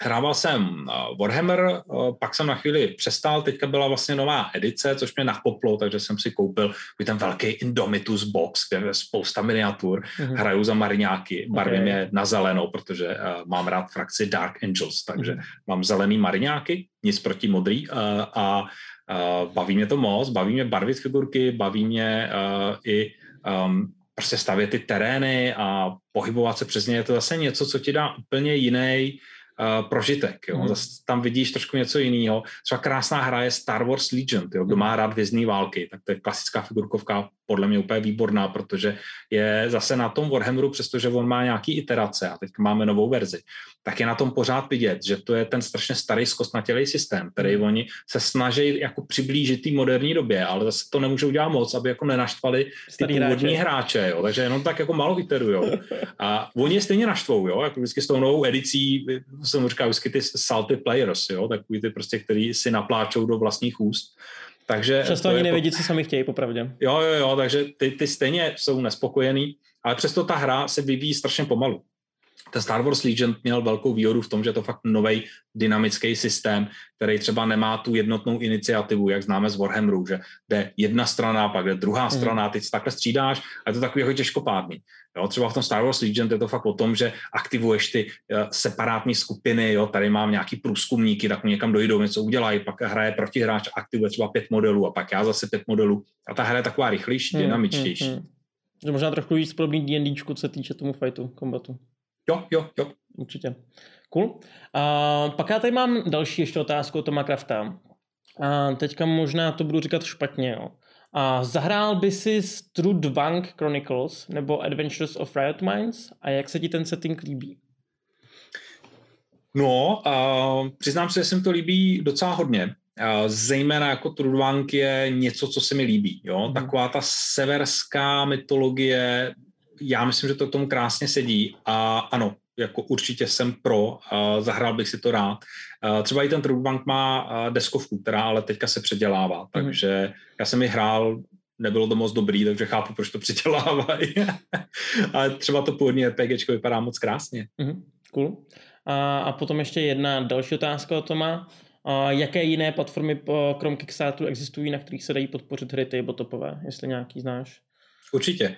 Hrával jsem eh, Warhammer, eh, pak jsem na chvíli přestal, teďka byla vlastně nová edice, což mě nakoplo, takže jsem si koupil ten velký Indomitus box, kde je spousta miniatur, mm-hmm. hraju za mariňáky, barvím okay. je na zelenou, protože uh, mám rád frakci Dark Angels, takže mm-hmm. mám zelený mariňáky, nic proti modrý uh, a uh, baví mě to moc, baví mě barvit figurky, baví mě uh, i um, prostě stavět ty terény a pohybovat se přes ně, je to zase něco, co ti dá úplně jiný uh, prožitek. Jo? Mm. Zase tam vidíš trošku něco jiného. Třeba krásná hra je Star Wars Legend, jo? kdo má rád vězný války, tak to je klasická figurkovka, podle mě úplně výborná, protože je zase na tom Warhammeru, přestože on má nějaký iterace a teď máme novou verzi, tak je na tom pořád vidět, že to je ten strašně starý zkostnatělý systém, který mm. oni se snaží jako přiblížit té moderní době, ale zase to nemůžou dělat moc, aby jako nenaštvali ty Starý původní hráče. hráče, jo? takže jenom tak jako malo iterujou. A oni je stejně naštvou, jo? jako vždycky s tou novou edicí, jsem říkal vždycky ty salty players, jo? takový ty prostě, který si napláčou do vlastních úst. Takže Často ani jako... nevědí, co sami chtějí, popravdě. Jo, jo, jo, takže ty, ty stejně jsou nespokojený, ale přesto ta hra se vyvíjí strašně pomalu ten Star Wars Legion měl velkou výhodu v tom, že je to fakt nový dynamický systém, který třeba nemá tu jednotnou iniciativu, jak známe z Warhammeru, že jde jedna strana, pak jde druhá mm. strana, ty takhle střídáš a je to takový jako těžkopádný. Jo, třeba v tom Star Wars Legion je to fakt o tom, že aktivuješ ty uh, separátní skupiny, jo, tady mám nějaký průzkumníky, tak někam dojdou, něco udělají, pak hraje protihráč, aktivuje třeba pět modelů a pak já zase pět modelů. A ta hra je taková rychlejší, mm, dynamičtější. Mm, mm. Možná trochu víc podobný D&D, co se týče tomu fightu, kombatu. Jo, jo, jo. Určitě. Cool. Uh, pak já tady mám další ještě otázku od Toma Krafta. A teďka možná to budu říkat špatně, jo. A zahrál by si Strudvank Chronicles nebo Adventures of Riot Minds a jak se ti ten setting líbí? No, uh, přiznám se, že se mi to líbí docela hodně. Uh, zejména jako Trudvank je něco, co se mi líbí. Jo? Mm. Taková ta severská mytologie, já myslím, že to k tomu krásně sedí. A ano, jako určitě jsem pro, zahrál bych si to rád. Třeba i ten Trudvank má deskovku, která ale teďka se předělává, mm. takže já jsem ji hrál nebylo to moc dobrý, takže chápu, proč to přidělávají. Ale třeba to původní RPG vypadá moc krásně. Mm-hmm. Cool. A, a potom ještě jedna další otázka o Toma. A jaké jiné platformy krom Kickstarteru existují, na kterých se dají podpořit hry tabletopové, jestli nějaký znáš? Určitě.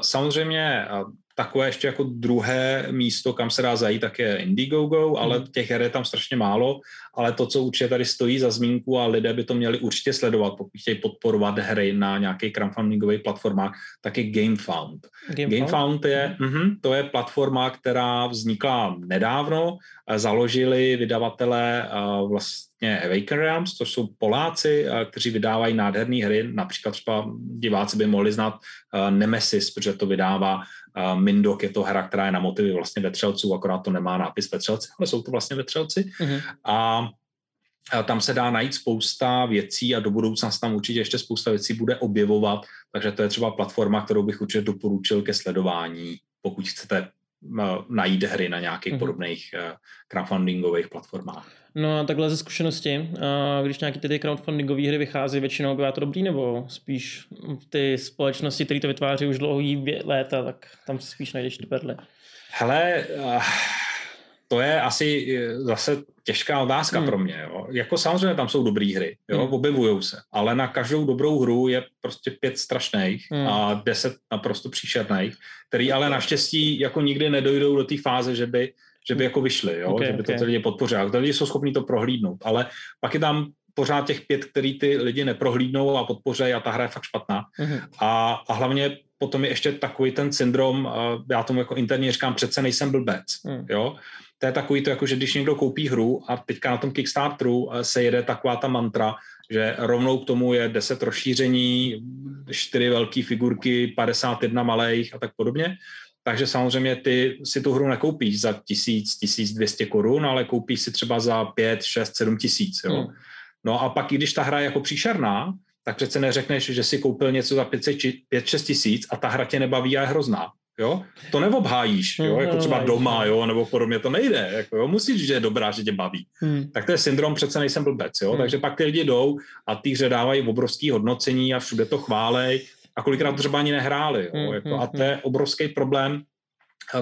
Samozřejmě takové ještě jako druhé místo, kam se dá zajít, tak je Indiegogo, ale mm. těch her je tam strašně málo, ale to, co určitě tady stojí za zmínku a lidé by to měli určitě sledovat, pokud chtějí podporovat hry na nějakých crowdfundingových platformách, tak je GameFound. GameFound, GameFound je, mm. mm, to je platforma, která vznikla nedávno, založili vydavatelé vlastně Awaken Realms, to jsou Poláci, kteří vydávají nádherné hry, například třeba diváci by mohli znát Nemesis, protože to vydává Mindok je to hra, která je na motivy vlastně vetřelců, akorát to nemá nápis vetřelci, ale jsou to vlastně vetřelci. Mm-hmm. A tam se dá najít spousta věcí a do budoucna se tam určitě ještě spousta věcí bude objevovat, takže to je třeba platforma, kterou bych určitě doporučil ke sledování, pokud chcete najít hry na nějakých mm-hmm. podobných uh, crowdfundingových platformách. No a takhle ze zkušenosti, když nějaké ty crowdfundingové hry vychází, většinou bývá to dobrý, nebo spíš ty společnosti, které to vytváří už dlouhý léta, tak tam spíš najdeš ty perly? Hele, to je asi e, zase těžká otázka hmm. pro mě. Jo. Jako samozřejmě tam jsou dobré hry, jo, hmm. objevují se, ale na každou dobrou hru je prostě pět strašných hmm. a deset naprosto příšerných, který ale naštěstí jako nikdy nedojdou do té fáze, že by že by jako vyšli, jo? Okay, že by okay. to ty lidi podpořili. Ty lidi jsou schopni to prohlídnout, ale pak je tam pořád těch pět, který ty lidi neprohlídnou a podpoří a ta hra je fakt špatná. Mm-hmm. A, a hlavně potom je ještě takový ten syndrom, já tomu jako interně říkám, přece nejsem blbec, mm. jo. To je takový to, jako, že když někdo koupí hru a teďka na tom Kickstarteru se jede taková ta mantra, že rovnou k tomu je 10 rozšíření, 4 velké figurky, 51 malých a tak podobně, takže samozřejmě ty si tu hru nekoupíš za tisíc, tisíc dvěstě korun, ale koupíš si třeba za pět, šest, sedm tisíc. Jo? Hmm. No a pak, i když ta hra je jako příšerná, tak přece neřekneš, že si koupil něco za 5-6 tisíc a ta hra tě nebaví a je hrozná. Jo? To neobhájíš, jo? jako třeba doma, jo? nebo podobně, to nejde. Jako, jo? Musíš, že je dobrá, že tě baví. Hmm. Tak to je syndrom, přece nejsem blbec. Jo? Hmm. Takže pak ty lidi jdou a ty hře dávají obrovský hodnocení a všude to chválej a kolikrát to třeba ani nehráli. Jo? Mm, jako, a to je obrovský problém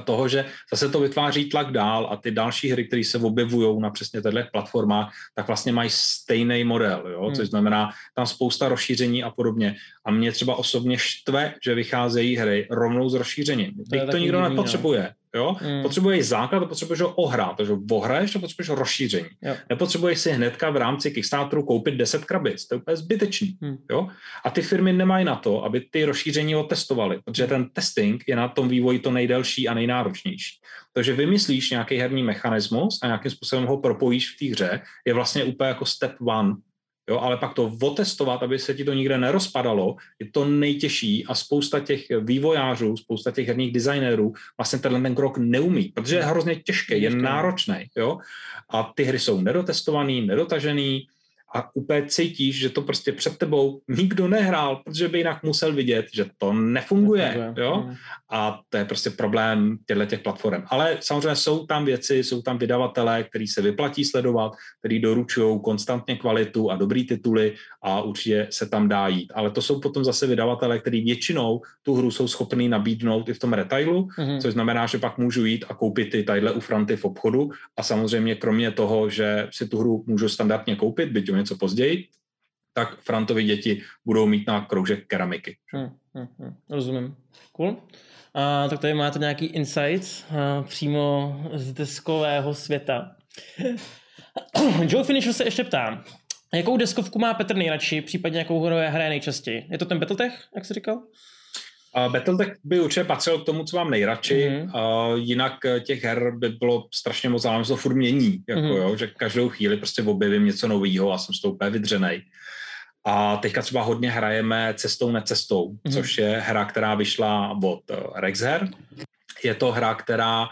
toho, že zase to vytváří tlak dál a ty další hry, které se objevují na přesně těchto platformách, tak vlastně mají stejný model, jo? Hmm. což znamená tam spousta rozšíření a podobně. A mě třeba osobně štve, že vycházejí hry rovnou s rozšířením. Teď to, to nikdo divný, nepotřebuje. No. Jo? Mm. Potřebuješ základ a potřebuješ ho ohrát, takže ohraješ a potřebuješ rozšíření. Jo. Nepotřebuješ si hnedka v rámci Kickstarteru koupit 10 krabic, to je úplně zbytečný. Mm. Jo? A ty firmy nemají na to, aby ty rozšíření otestovaly, protože ten testing je na tom vývoji to nejdelší a nejnáročnější. Takže vymyslíš nějaký herní mechanismus a nějakým způsobem ho propojíš v té hře, je vlastně úplně jako step one Jo, ale pak to otestovat, aby se ti to nikde nerozpadalo, je to nejtěžší a spousta těch vývojářů, spousta těch herních designérů vlastně tenhle ten krok neumí, protože je hrozně těžký, je náročný. Jo? A ty hry jsou nedotestovaný, nedotažený, a úplně cítíš, že to prostě před tebou nikdo nehrál, protože by jinak musel vidět, že to nefunguje. nefunguje. Jo? A to je prostě problém těchto těch platform. Ale samozřejmě jsou tam věci, jsou tam vydavatelé, který se vyplatí sledovat, který doručují konstantně kvalitu a dobrý tituly a určitě se tam dá jít. Ale to jsou potom zase vydavatelé, který většinou tu hru jsou schopní nabídnout i v tom retailu, mm. což znamená, že pak můžu jít a koupit ty tadyhle u Franty v obchodu a samozřejmě kromě toho, že si tu hru můžu standardně koupit, byť něco později, tak Frantovi děti budou mít na kroužek keramiky. Hmm, hmm, hmm. Rozumím. Cool. A, tak tady máte nějaký insights a, přímo z deskového světa. Joe Finisher se ještě ptá, jakou deskovku má Petr nejradši, případně jakou hru hraje nejčastěji? Je to ten Battletech, jak jsi říkal? Uh, Battletech by určitě patřil k tomu, co mám nejradši, mm-hmm. uh, jinak eh, těch her by bylo strašně moc, ale to furt mění, jako, mm-hmm. jo, že každou chvíli prostě objevím něco nového a jsem s tou úplně vydřenej. A teďka třeba hodně hrajeme Cestou necestou, mm-hmm. což je hra, která vyšla od Rexher. Je to hra, která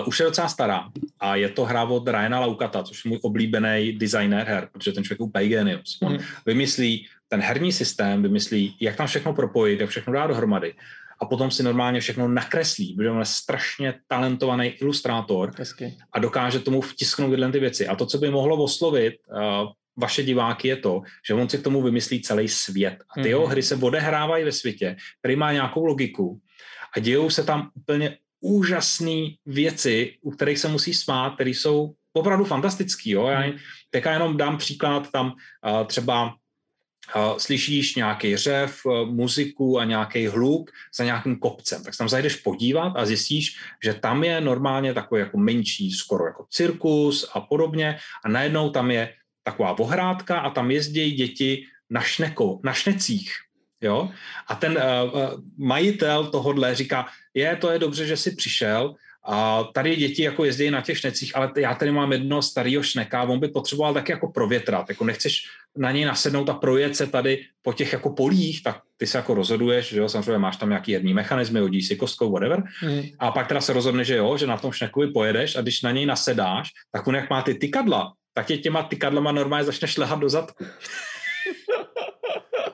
Uh, už je docela stará a je to hra od Ryana Laukata, což je můj oblíbený designer her, protože ten člověk je úplně genius. On mm. vymyslí ten herní systém, vymyslí, jak tam všechno propojit, jak všechno dá dohromady a potom si normálně všechno nakreslí, protože on je strašně talentovaný ilustrátor Hezky. a dokáže tomu vtisknout tyhle ty věci. A to, co by mohlo oslovit uh, vaše diváky, je to, že on si k tomu vymyslí celý svět. A ty mm-hmm. jeho hry se odehrávají ve světě, který má nějakou logiku a dějou se tam úplně úžasné věci, u kterých se musí smát, které jsou opravdu fantastický. Jo? Já teďka jenom dám příklad tam uh, třeba uh, slyšíš nějaký řev, uh, muziku a nějaký hluk za nějakým kopcem, tak se tam zajdeš podívat a zjistíš, že tam je normálně takový jako menší, skoro jako cirkus a podobně a najednou tam je taková ohrádka a tam jezdí děti na, šneko, na šnecích. Jo? A ten uh, majitel tohodle říká, je, to je dobře, že jsi přišel, a tady děti jako jezdí na těch šnecích, ale já tady mám jedno starého šneka, on by potřeboval taky jako provětrat, jako nechceš na něj nasednout a projet se tady po těch jako polích, tak ty se jako rozhoduješ, že jo, samozřejmě máš tam nějaký jedný mechanizmy, hodíš si kostkou, whatever, mm. a pak teda se rozhodne, že jo, že na tom šnekovi pojedeš a když na něj nasedáš, tak on jak má ty tykadla, tak tě těma tykadlama normálně začne šlehat do zadku.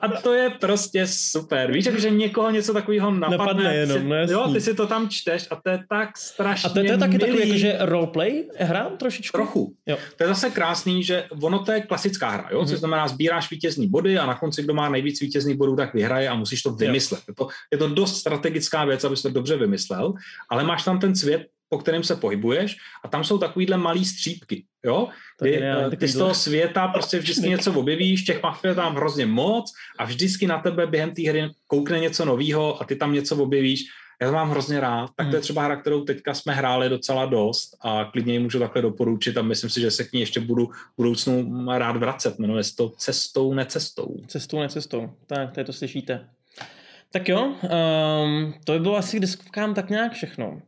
A to je prostě super. Víš, že někoho něco takového napadne. napadne jenom, no jo, ty si to tam čteš a to je tak strašně A to, to je taky milý. takový jakože roleplay hra trošičku? Trochu. Jo. To je zase krásný, že ono to je klasická hra, jo? Mm-hmm. To znamená, sbíráš vítězný body a na konci, kdo má nejvíc vítězných bodů, tak vyhraje a musíš to vymyslet. Je to, je to dost strategická věc, abys to dobře vymyslel, ale máš tam ten svět po kterém se pohybuješ a tam jsou takovýhle malý střípky, jo? Kdy, eh, ty z toho světa prostě vždycky něco objevíš, těch mafie tam hrozně moc a vždycky na tebe během té hry koukne něco nového a ty tam něco objevíš. Já to mám hrozně rád. Tak to je hmm. třeba hra, kterou teďka jsme hráli docela dost a klidně ji můžu takhle doporučit a myslím si, že se k ní ještě budu v budoucnu rád vracet. Jmenuje se to Cestou, necestou. Cestou, necestou. Tak, to, to slyšíte. Tak jo, um, to by bylo asi k deskovkám tak nějak všechno.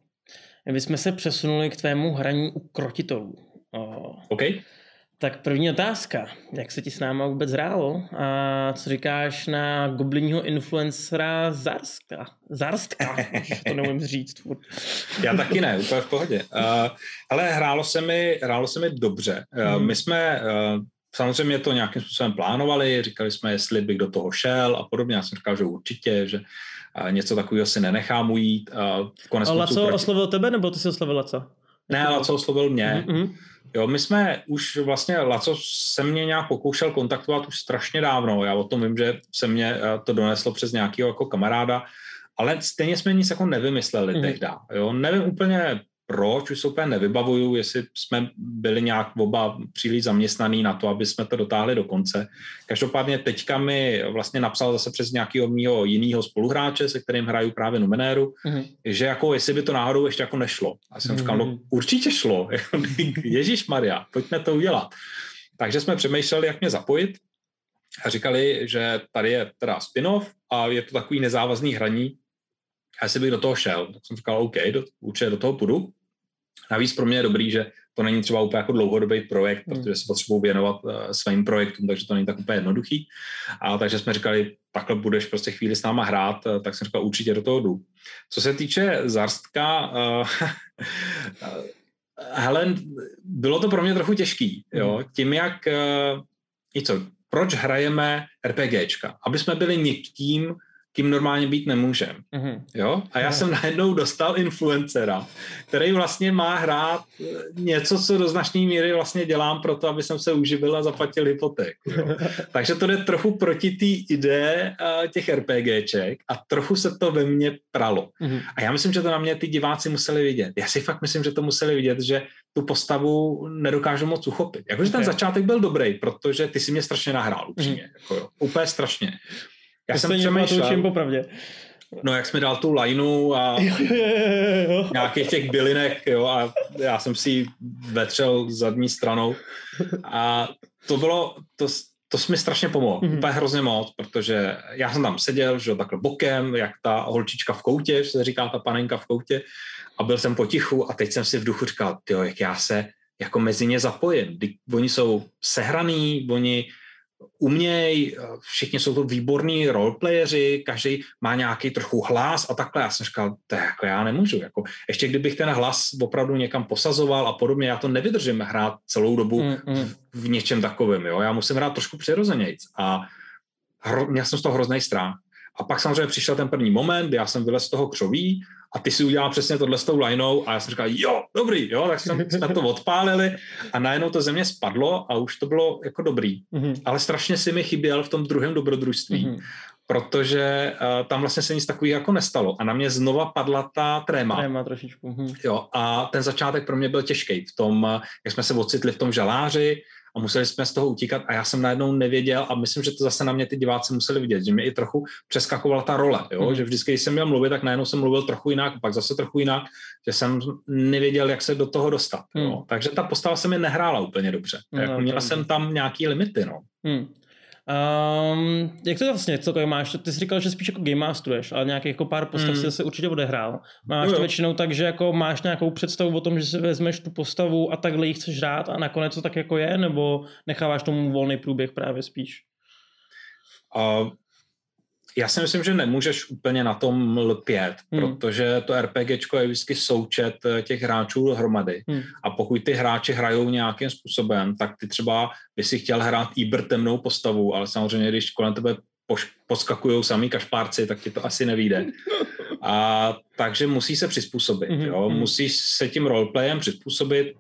My jsme se přesunuli k tvému hraní u krotitelů. OK. Tak první otázka. Jak se ti s náma vůbec hrálo? A co říkáš na goblinního influencera Zarska? Zarstka, to neumím říct. Furt. Já taky ne, úplně v pohodě. Uh, ale hrálo se mi, hrálo se mi dobře. Uh, hmm. My jsme uh, samozřejmě to nějakým způsobem plánovali, říkali jsme, jestli bych do toho šel a podobně. Já jsem říkal, že určitě, že něco takového si nenechám ujít. Konec a Laco proti... oslovil tebe, nebo ty jsi oslovil Laco? Ne, Laco oslovil mě. Mm-hmm. Jo, my jsme už vlastně, Laco se mě nějak pokoušel kontaktovat už strašně dávno. Já o tom vím, že se mě eh, to doneslo přes nějakého jako kamaráda, ale stejně jsme nic jako nevymysleli mm-hmm. tehdy. Jo, nevím úplně proč, už se úplně nevybavuju, jestli jsme byli nějak oba příliš zaměstnaný na to, aby jsme to dotáhli do konce. Každopádně teďka mi vlastně napsal zase přes nějakého mého jiného spoluhráče, se kterým hraju právě Numenéru, mm-hmm. že jako jestli by to náhodou ještě jako nešlo. A jsem mm-hmm. říkal, no mhm. určitě šlo, Ježíš Maria, pojďme to udělat. Takže jsme přemýšleli, jak mě zapojit a říkali, že tady je teda spin-off a je to takový nezávazný hraní, a jestli bych do toho šel, tak jsem říkal, OK, do, určitě do toho půjdu. Navíc pro mě je dobrý, že to není třeba úplně jako dlouhodobý projekt, hmm. protože se potřebují věnovat uh, svým projektům, takže to není tak úplně jednoduchý. A takže jsme říkali, takhle budeš prostě chvíli s náma hrát, uh, tak jsem říkal, určitě do toho jdu. Co se týče Zarstka, uh, hele, bylo to pro mě trochu těžký, jo, hmm. tím jak, uh, i co, proč hrajeme RPGčka? Aby jsme byli někým, kým normálně být nemůžem. Mm-hmm. Jo? A já mm-hmm. jsem najednou dostal influencera, který vlastně má hrát eh, něco, co do značné míry vlastně dělám pro to, aby jsem se uživil a zaplatil hypotéku. Takže to jde trochu proti té ideje uh, těch RPGček a trochu se to ve mně pralo. Mm-hmm. A já myslím, že to na mě ty diváci museli vidět. Já si fakt myslím, že to museli vidět, že tu postavu nedokážu moc uchopit. Jakože ten okay. začátek byl dobrý, protože ty si mě strašně nahrál, upřímně. Mm-hmm. Jako jo, úplně strašně. Já to jsem přemýšlel. popravdě. No, jak jsme dal tu lineu a nějakých těch bylinek, jo, a já jsem si ji vetřel zadní stranou. A to bylo, to, to mi strašně pomohlo, mm-hmm. úplně hrozně moc, protože já jsem tam seděl, že takhle bokem, jak ta holčička v koutě, se říká ta panenka v koutě, a byl jsem potichu a teď jsem si v duchu říkal, tyjo, jak já se jako mezi ně zapojím. Oni jsou sehraný, oni uměj, všichni jsou to výborní roleplayeři, každý má nějaký trochu hlas a takhle. Já jsem říkal, to jako já nemůžu. Jako, ještě kdybych ten hlas opravdu někam posazoval a podobně, já to nevydržím hrát celou dobu mm, mm. V, v něčem takovém. Jo? Já musím hrát trošku přirozenějc. A hro, měl jsem z toho hrozný strach. A pak samozřejmě přišel ten první moment, já jsem vylez z toho křoví a ty si udělal přesně tohle s tou lineou a já jsem říkal, jo, dobrý, jo, tak jsem, jsme to odpálili a najednou to země spadlo a už to bylo jako dobrý. Mm-hmm. Ale strašně si mi chyběl v tom druhém dobrodružství, mm-hmm. protože uh, tam vlastně se nic takového jako nestalo a na mě znova padla ta tréma. Tréma trošičku. Mm-hmm. Jo, a ten začátek pro mě byl těžký v tom, jak jsme se ocitli v tom žaláři, a museli jsme z toho utíkat a já jsem najednou nevěděl a myslím, že to zase na mě ty diváci museli vidět, že mě i trochu přeskakovala ta role, jo? Mm. že vždycky, když jsem měl mluvit, tak najednou jsem mluvil trochu jinak, pak zase trochu jinak, že jsem nevěděl, jak se do toho dostat. Mm. Jo? Takže ta postava se mi nehrála úplně dobře. Mm, jako měla jsem tam nějaký limity. No. Mm. Um, jak to vlastně celkově máš? Ty jsi říkal, že spíš jako game masteruješ, ale nějaký jako pár postav mm. si zase určitě odehrál. Máš jo, jo. to většinou tak, že jako máš nějakou představu o tom, že si vezmeš tu postavu a takhle ji chceš hrát a nakonec to tak jako je, nebo necháváš tomu volný průběh právě spíš? Uh, já si myslím, že nemůžeš úplně na tom lpět, hmm. protože to RPGčko je vždycky součet eh, těch hráčů dohromady. Hmm. A pokud ty hráči hrajou nějakým způsobem, tak ty třeba by si chtěl hrát Iber temnou postavu, ale samozřejmě, když kolem tebe poskakují samý kašpárci, tak ti to asi nevíde. A takže musí se přizpůsobit. Hmm. Jo? Hmm. Musíš se tím roleplayem přizpůsobit,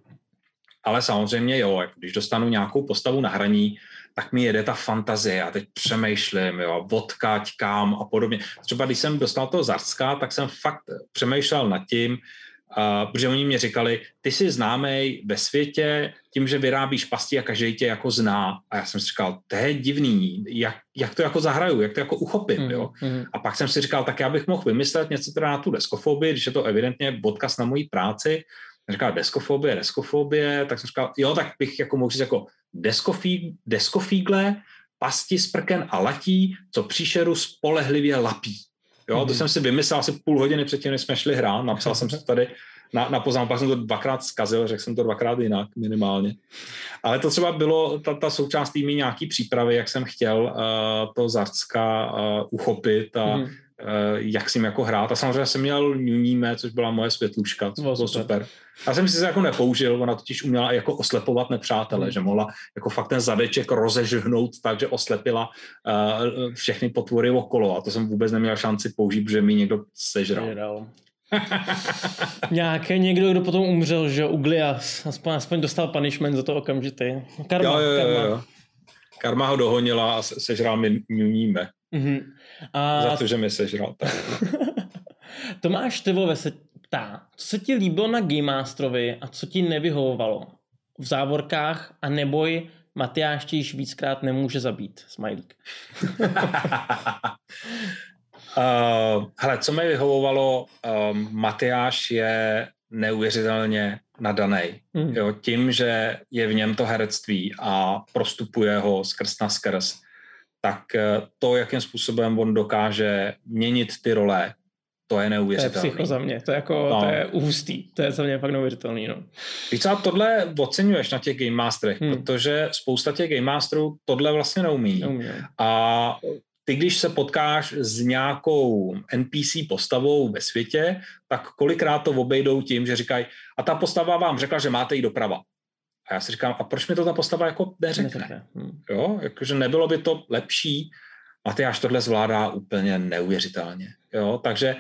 ale samozřejmě jo, když dostanu nějakou postavu na hraní, tak mi jede ta fantazie, já teď přemýšlím, jo, odkať, kam a podobně. Třeba když jsem dostal toho Zarska, tak jsem fakt přemýšlel nad tím, uh, protože oni mě říkali, ty jsi známý ve světě tím, že vyrábíš pasti a každý tě jako zná. A já jsem si říkal, to je divný, jak, jak to jako zahraju, jak to jako uchopím, mm, jo. Mm. A pak jsem si říkal, tak já bych mohl vymyslet něco teda na tu deskofobii, když je to evidentně odkaz na moji práci, říkal deskofobie, deskofobie, tak jsem říkal, jo, tak bych jako mohl říct jako deskofí, deskofígle, pasti z prken a latí, co příšeru spolehlivě lapí. Jo, mm-hmm. to mhm. jsem si vymyslel asi půl hodiny předtím, než jsme šli hrát, napsal jsem si tady na, na poznámku, pak jsem to dvakrát zkazil, řekl jsem to dvakrát jinak minimálně. Ale to třeba bylo ta, ta součást týmy nějaký přípravy, jak jsem chtěl uh, to Zarcka uh, uchopit a mm-hmm jak s ním jako hrát. A samozřejmě jsem měl Nuníme, což byla moje světluška, to bylo super. super. Já jsem si se jako nepoužil, ona totiž uměla jako oslepovat nepřátele, hmm. že mohla jako fakt ten zadeček rozežhnout tak, že oslepila uh, všechny potvory okolo a to jsem vůbec neměl šanci použít, protože mi někdo sežral. sežral. Nějaký někdo, kdo potom umřel, že Uglias, aspoň, aspoň dostal punishment za to okamžitý. Karma, jo, jo, jo, karma. Jo. Karma ho dohonila a sežral mi Nuníme. Mm-hmm. A... Za to, že mi sežral. Tomáš Tivové se ptá, co se ti líbilo na Game Masterovi a co ti nevyhovovalo v závorkách a neboj Matyáš ti již víckrát nemůže zabít. Smajlík. uh, hele, co mi vyhovovalo, um, Matyáš je neuvěřitelně nadaný. Mm. Jo, tím, že je v něm to herectví a prostupuje ho skrz na skrz, tak eh, to, jakým způsobem on dokáže měnit ty role, to je neuvěřitelné. To je psycho za mě, to je jako, no. to je ústý, to je za mě fakt neuvěřitelný. No. Víš co, tohle oceňuješ na těch Game Masterech, hmm. protože spousta těch Game Masterů tohle vlastně neumí. neumí no. A ty, když se potkáš s nějakou NPC postavou ve světě, tak kolikrát to obejdou tím, že říkají, a ta postava vám řekla, že máte jít doprava. A já si říkám, a proč mi to ta postava jako neřekne? Hmm. Jo, jakože nebylo by to lepší. Matyáš tohle zvládá úplně neuvěřitelně. Jo, takže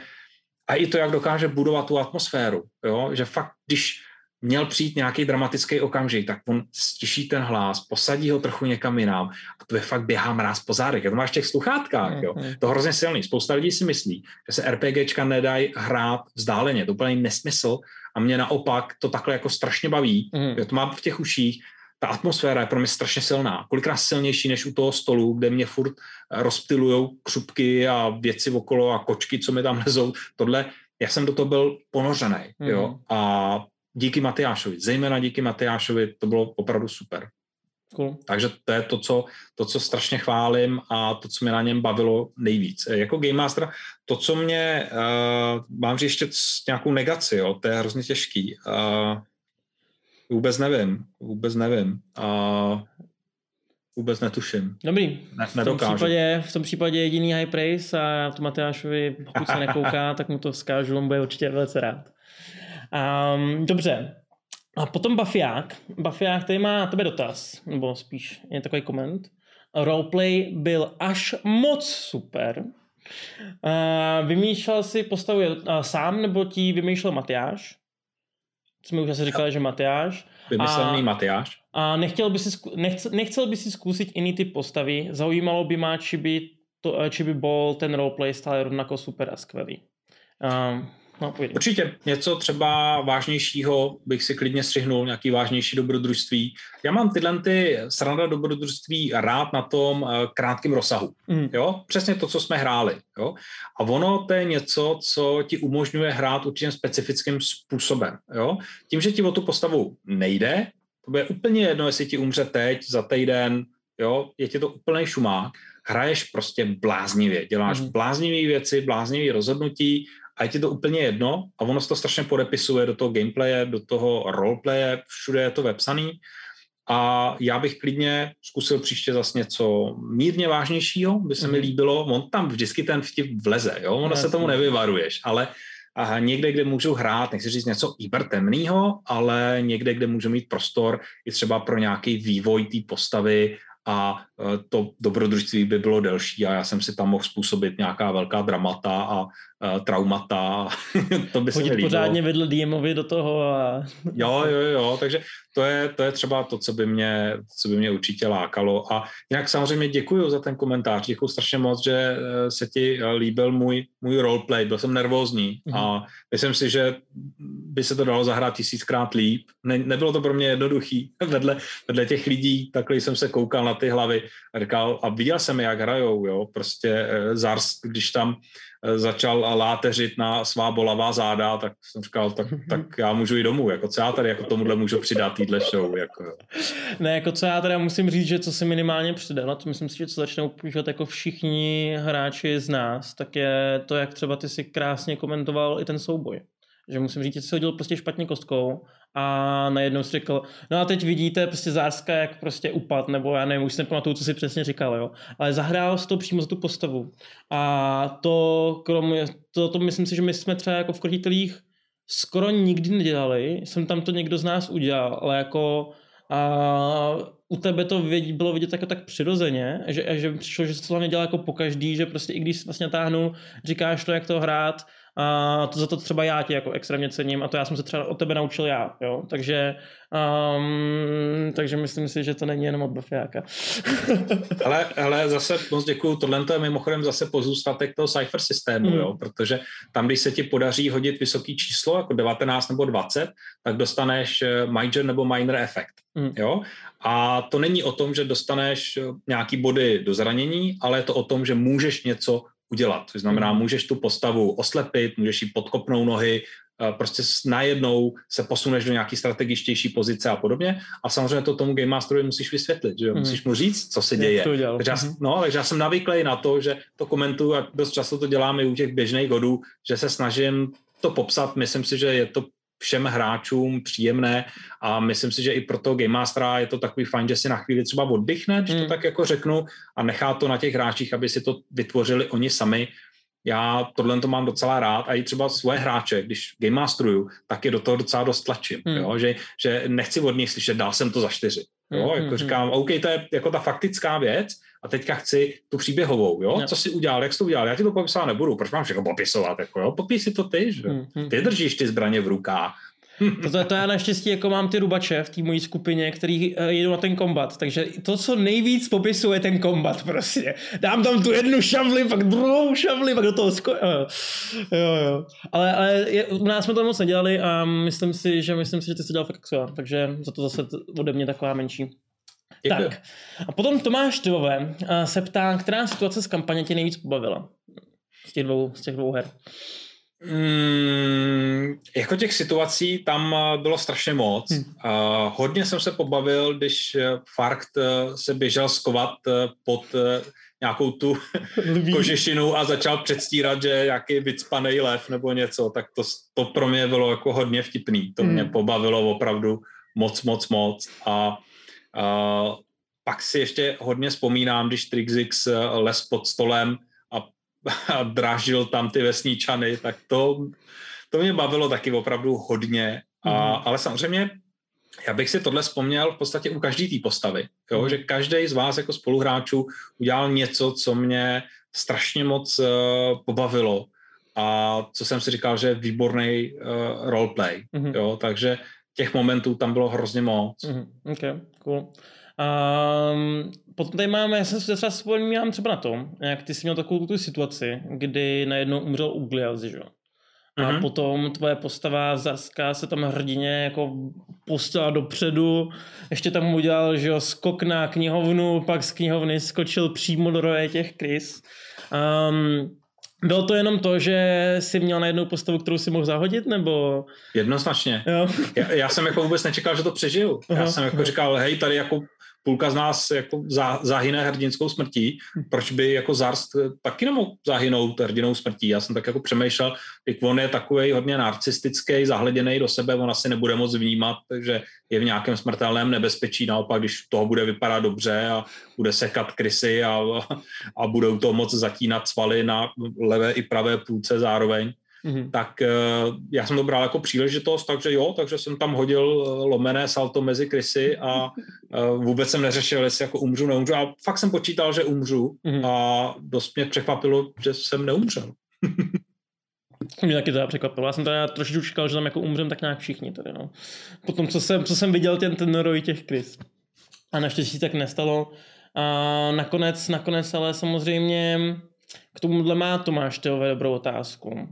a i to, jak dokáže budovat tu atmosféru, jo, že fakt, když měl přijít nějaký dramatický okamžik, tak on stiší ten hlas, posadí ho trochu někam jinam a to je fakt běhá mráz po zádech. Já to máš v těch sluchátkách, jo. Mm-hmm. To hrozně silný. Spousta lidí si myslí, že se RPGčka nedají hrát vzdáleně. To úplně nesmysl a mě naopak to takhle jako strašně baví. Mm-hmm. to mám v těch uších. Ta atmosféra je pro mě strašně silná. Kolikrát silnější než u toho stolu, kde mě furt rozptilujou křupky a věci okolo a kočky, co mi tam lezou. Tohle, já jsem do toho byl ponořený, mm. jo. A díky Matyášovi, zejména díky Matyášovi, to bylo opravdu super. Cool. Takže to je to co, to, co strašně chválím a to, co mě na něm bavilo nejvíc. Jako Game Master, to, co mě, uh, mám říct ještě nějakou negaci, jo, to je hrozně těžký. Uh, vůbec nevím, vůbec nevím. Uh, vůbec netuším. Dobrý. Ne, v, tom případě, v tom případě jediný high praise a to Matyášovi, pokud se nekouká, tak mu to vzkážu, on bude určitě velice rád. Um, dobře. A potom Bafiák. Bafiák tady má na tebe dotaz, nebo spíš je takový koment. Roleplay byl až moc super. Uh, vymýšlel si postavu uh, sám, nebo ti vymýšlel Matyáš? Jsme už asi říkali, že Matyáš. Vymyslený Matyáš. A nechtěl by, si, nechcel, nechcel by si zkusit jiný typ postavy? Zaujímalo by má, či by, to, či by bol ten roleplay stále rovnako super a skvělý. Um, No, Určitě něco třeba vážnějšího bych si klidně střihnul, nějaký vážnější dobrodružství. Já mám tyhle ty sranda dobrodružství rád na tom uh, krátkém rozsahu. Mm. Jo? Přesně to, co jsme hráli. Jo? A ono to je něco, co ti umožňuje hrát určitým specifickým způsobem. Jo? Tím, že ti o tu postavu nejde, to bude úplně jedno, jestli ti umře teď, za týden, jo? je ti to úplný šumák, hraješ prostě bláznivě, děláš mm. bláznivé věci, bláznivé rozhodnutí a je ti to úplně jedno a ono se to strašně podepisuje do toho gameplaye, do toho roleplaye, všude je to vepsaný a já bych klidně zkusil příště zase něco mírně vážnějšího, by se mm. mi mhm. líbilo, on tam vždycky ten vtip vleze, jo, ono se tomu nevyvaruješ, ale a někde, kde můžu hrát, nechci říct něco temného, ale někde, kde můžu mít prostor i třeba pro nějaký vývoj té postavy a e, to dobrodružství by bylo delší a já jsem si tam mohl způsobit nějaká velká dramata a uh, traumata. to by Chodit se mi pořádně vedl DMovi do toho. A... jo, jo, jo, takže to je, to je třeba to, co by, mě, co by mě určitě lákalo. A jinak samozřejmě děkuji za ten komentář, děkuji strašně moc, že eh, se ti eh, líbil můj, můj roleplay, byl jsem nervózní mm-hmm. a myslím si, že by se to dalo zahrát tisíckrát líp. Ne, nebylo to pro mě jednoduchý. Vedle, vedle těch lidí takhle jsem se koukal na ty hlavy a říkal, a viděl jsem, jak hrajou, jo, prostě Zars, když tam Eh, začal láteřit na svá bolavá záda, tak jsem říkal, tak, tak já můžu jít domů, jako co já tady jako tomuhle můžu přidat týhle show. Jako. Ne, jako co já teda musím říct, že co si minimálně přidal, to myslím si, že co začnou používat jako všichni hráči z nás, tak je to, jak třeba ty si krásně komentoval i ten souboj. Že musím říct, že jsi hodil prostě špatně kostkou a najednou si řekl, no a teď vidíte prostě Zárska, jak prostě upad, nebo já nevím, už si nepamatuju, co si přesně říkal, jo. Ale zahrál to přímo za tu postavu. A to, kromě, to, to myslím si, že my jsme třeba jako v krotitelích skoro nikdy nedělali, jsem tam to někdo z nás udělal, ale jako a u tebe to věd, bylo vidět jako tak přirozeně, že, že přišlo, že se to hlavně dělá jako po každý, že prostě i když vlastně táhnu, říkáš to, jak to hrát, a to za to třeba já tě jako extrémně cením a to já jsem se třeba od tebe naučil já, jo, takže um, takže myslím si, že to není jenom od Bafiáka. ale, ale zase moc děkuju, tohle je mimochodem zase pozůstatek toho Cypher systému, mm. jo, protože tam, když se ti podaří hodit vysoký číslo, jako 19 nebo 20, tak dostaneš eh, major nebo minor efekt, mm. jo, a to není o tom, že dostaneš eh, nějaký body do zranění, ale je to o tom, že můžeš něco udělat. To znamená, hmm. můžeš tu postavu oslepit, můžeš jí podkopnout nohy, prostě najednou se posuneš do nějaký strategičtější pozice a podobně. A samozřejmě to tomu Game Masterovi musíš vysvětlit, že jo? Hmm. musíš mu říct, co se děje. Takže já, hmm. no, takže já jsem navyklý na to, že to komentuju a dost často to děláme i u těch běžných godů, že se snažím to popsat. Myslím si, že je to všem hráčům příjemné a myslím si, že i pro toho Game Mastera je to takový fajn, že si na chvíli třeba oddychne, když mm. to hmm. tak jako řeknu a nechá to na těch hráčích, aby si to vytvořili oni sami. Já tohle to mám docela rád a i třeba svoje hráče, když Game Masteruju, tak je do toho docela dost tlačím, mm. jo? Že, že nechci od nich slyšet, dal jsem to za čtyři. Jo? Mm, jako mm, říkám, OK, to je jako ta faktická věc, a teďka chci tu příběhovou, jo? No. Co si udělal, jak jsi to udělal, já ti to popisovat nebudu, proč mám všechno popisovat, jako jo? Popíš si to ty, že? Mm-hmm. Ty držíš ty zbraně v rukách, to, to, to já naštěstí jako mám ty rubače v té mojí skupině, který uh, jedou na ten kombat, takže to, co nejvíc popisuje ten kombat prostě. Dám tam tu jednu šavli, pak druhou šavli, pak do toho sko... Jo, jo, jo. Ale, ale je, u nás jsme to moc nedělali a myslím si, že myslím si, že ty jsi dělal fakt skvěle, takže za to zase ode mě taková menší. Děkuji. Tak. A potom Tomáš Tivové se ptá, která situace z kampaně tě nejvíc pobavila? Z těch dvou, z těch dvou her. Mm, jako těch situací tam bylo strašně moc. Hmm. Uh, hodně jsem se pobavil, když eh, Farkt uh, se běžel skovat uh, pod uh, nějakou tu kožešinu a začal předstírat, že jaký vycpaný lev nebo něco, tak to, to pro mě bylo jako hodně vtipný. To hmm. mě pobavilo opravdu moc, moc, moc. A pak si ještě hodně vzpomínám, když Trixix les pod stolem a, a drážil tam ty vesníčany, tak to, to mě bavilo taky opravdu hodně. A, mm. Ale samozřejmě já bych si tohle vzpomněl v podstatě u každé té postavy, jo? Mm. že každý z vás jako spoluhráčů udělal něco, co mě strašně moc uh, pobavilo a co jsem si říkal, že je výborný uh, roleplay, mm-hmm. jo, takže těch momentů tam bylo hrozně moc. Mm-hmm. Ok, cool. Um, potom tady máme, já jsem se třeba vzpomínám třeba na to, jak ty jsi měl takovou tu situaci, kdy najednou umřel Uglias, že jo? A mm-hmm. potom tvoje postava Zarská se tam hrdině jako postala dopředu, ještě tam udělal, že jo, skok na knihovnu, pak z knihovny skočil přímo do roje těch krys. Um, bylo to jenom to, že jsi měl najednou postavu, kterou si mohl zahodit, nebo? Jednoznačně. Jo. Já, já jsem jako vůbec nečekal, že to přežiju. Já Aha. jsem jako říkal, hej, tady jako půlka z nás jako zá, zahyne hrdinskou smrtí, proč by jako Zarst taky nemohl zahynout hrdinou smrtí. Já jsem tak jako přemýšlel, jak on je takový hodně narcistický, zahleděný do sebe, on asi nebude moc vnímat, takže je v nějakém smrtelném nebezpečí, naopak, když toho bude vypadat dobře a bude sekat krysy a, a budou to moc zatínat svaly na levé i pravé půlce zároveň, mm-hmm. tak uh, já jsem to bral jako příležitost, takže jo, takže jsem tam hodil eh, lomené salto mezi krysy a uh, vůbec jsem neřešil, jestli jako umřu, neumřu a fakt jsem počítal, že umřu mm-hmm. a dost mě překvapilo, že jsem neumřel. Mě taky to překvapilo. Já jsem teda trošičku čekal, že tam jako umřem tak nějak všichni tady, no. Potom, co jsem, co jsem viděl ten, ten roj těch krys. A naštěstí tak nestalo. A nakonec, nakonec ale samozřejmě k tomuhle má Tomáš Teové dobrou otázku.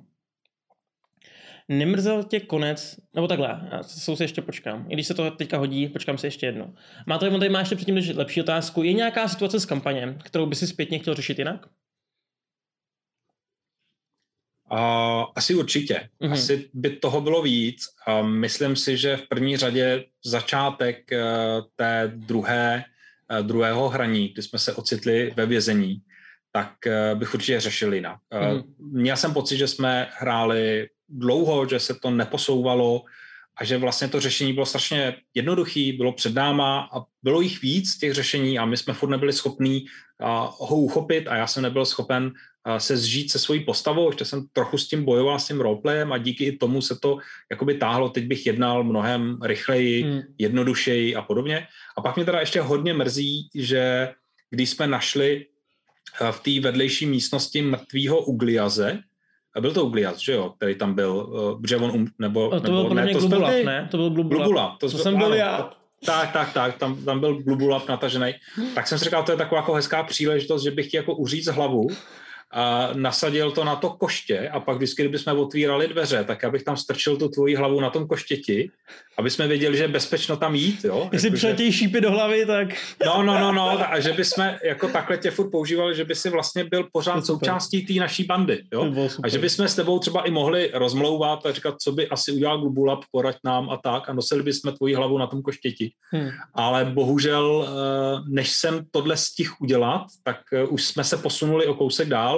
Nemrzel tě konec, nebo takhle, já se ještě počkám. I když se to teďka hodí, počkám se ještě jedno. Má to, tady má ještě předtím lepší otázku. Je nějaká situace s kampaněm, kterou by si zpětně chtěl řešit jinak? Uh, asi určitě. Uh-huh. Asi by toho bylo víc. Uh, myslím si, že v první řadě začátek uh, té druhé, uh, druhého hraní, kdy jsme se ocitli ve vězení, tak uh, bych určitě řešil jinak. Uh, uh-huh. Měl jsem pocit, že jsme hráli dlouho, že se to neposouvalo a že vlastně to řešení bylo strašně jednoduchý, bylo před náma a bylo jich víc těch řešení a my jsme furt nebyli schopní ho uchopit a já jsem nebyl schopen se zžít se svojí postavou, ještě jsem trochu s tím bojoval, s tím roleplayem a díky i tomu se to jakoby táhlo, teď bych jednal mnohem rychleji, hmm. jednodušeji a podobně. A pak mě teda ještě hodně mrzí, že když jsme našli v té vedlejší místnosti mrtvýho Ugliaze, byl to Uglias, že jo, který tam byl, uh, že on um, nebo, to nebo, byl ne, to Glubulap, ty... ne? To byl Glubulap. Glubulap to, to jsem byl ano, já. Tak, tak, tak, tam, tam byl Glubulap natažený. Tak jsem si říkal, to je taková jako hezká příležitost, že bych ti jako uříct hlavu a nasadil to na to koště a pak vždycky, kdyby jsme otvírali dveře, tak abych tam strčil tu tvoji hlavu na tom koštěti, aby jsme věděli, že je bezpečno tam jít, jo. Jestli jako, přiletějí že... šípy do hlavy, tak... No, no, no, no, a že by jsme jako takhle tě furt používali, že by si vlastně byl pořád součástí té naší bandy, jo. A že by jsme s tebou třeba i mohli rozmlouvat a říkat, co by asi udělal Glubulab, poraď nám a tak a nosili bychom tvoji hlavu na tom koštěti. Hmm. Ale bohužel, eh, než jsem tohle stih udělat, tak eh, už jsme se posunuli o kousek dál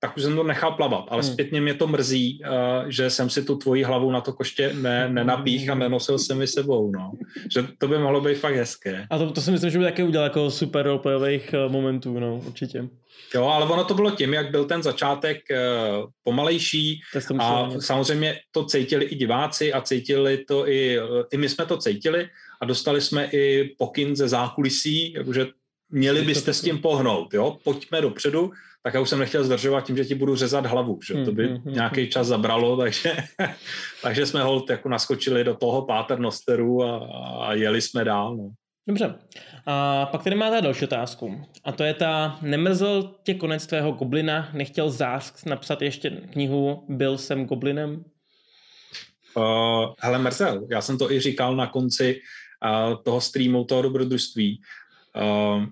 tak už jsem to nechal plavat, ale hmm. zpětně mě to mrzí, uh, že jsem si tu tvoji hlavu na to koště ne, nenapích a nenosil jsem ji sebou, no. Že to by mohlo být fakt hezké. A to, to si myslím, že by také udělal jako super roleplayových uh, momentů, no, určitě. Jo, ale ono to bylo tím, jak byl ten začátek uh, pomalejší a samozřejmě to cítili i diváci a cítili to i, i my jsme to cítili a dostali jsme i pokyn ze zákulisí, jakože měli byste s tím pohnout, jo, pojďme dopředu, tak já už jsem nechtěl zdržovat tím, že ti budu řezat hlavu, že to by mm-hmm. nějaký čas zabralo, takže, takže jsme ho jako naskočili do toho paternosteru a, a jeli jsme dál. No. Dobře. A pak tady máte další otázku. A to je ta, nemrzl tě konec tvého goblina, nechtěl Zásk napsat ještě knihu Byl jsem goblinem? Uh, hele, mrzel. Já jsem to i říkal na konci uh, toho streamu, toho dobrodružství. Uh,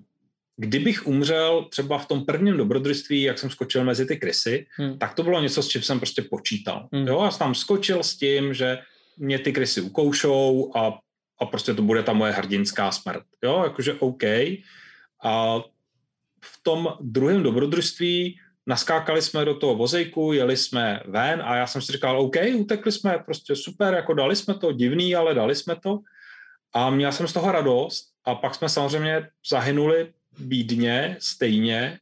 kdybych umřel třeba v tom prvním dobrodružství, jak jsem skočil mezi ty krysy, hmm. tak to bylo něco, s čím jsem prostě počítal. Hmm. Jo, já jsem tam skočil s tím, že mě ty krysy ukoušou a, a prostě to bude ta moje hrdinská smrt. Jo, jakože OK. A v tom druhém dobrodružství naskákali jsme do toho vozejku, jeli jsme ven a já jsem si říkal, OK, utekli jsme, prostě super, jako dali jsme to, divný, ale dali jsme to. A měl jsem z toho radost a pak jsme samozřejmě zahynuli bídně, stejně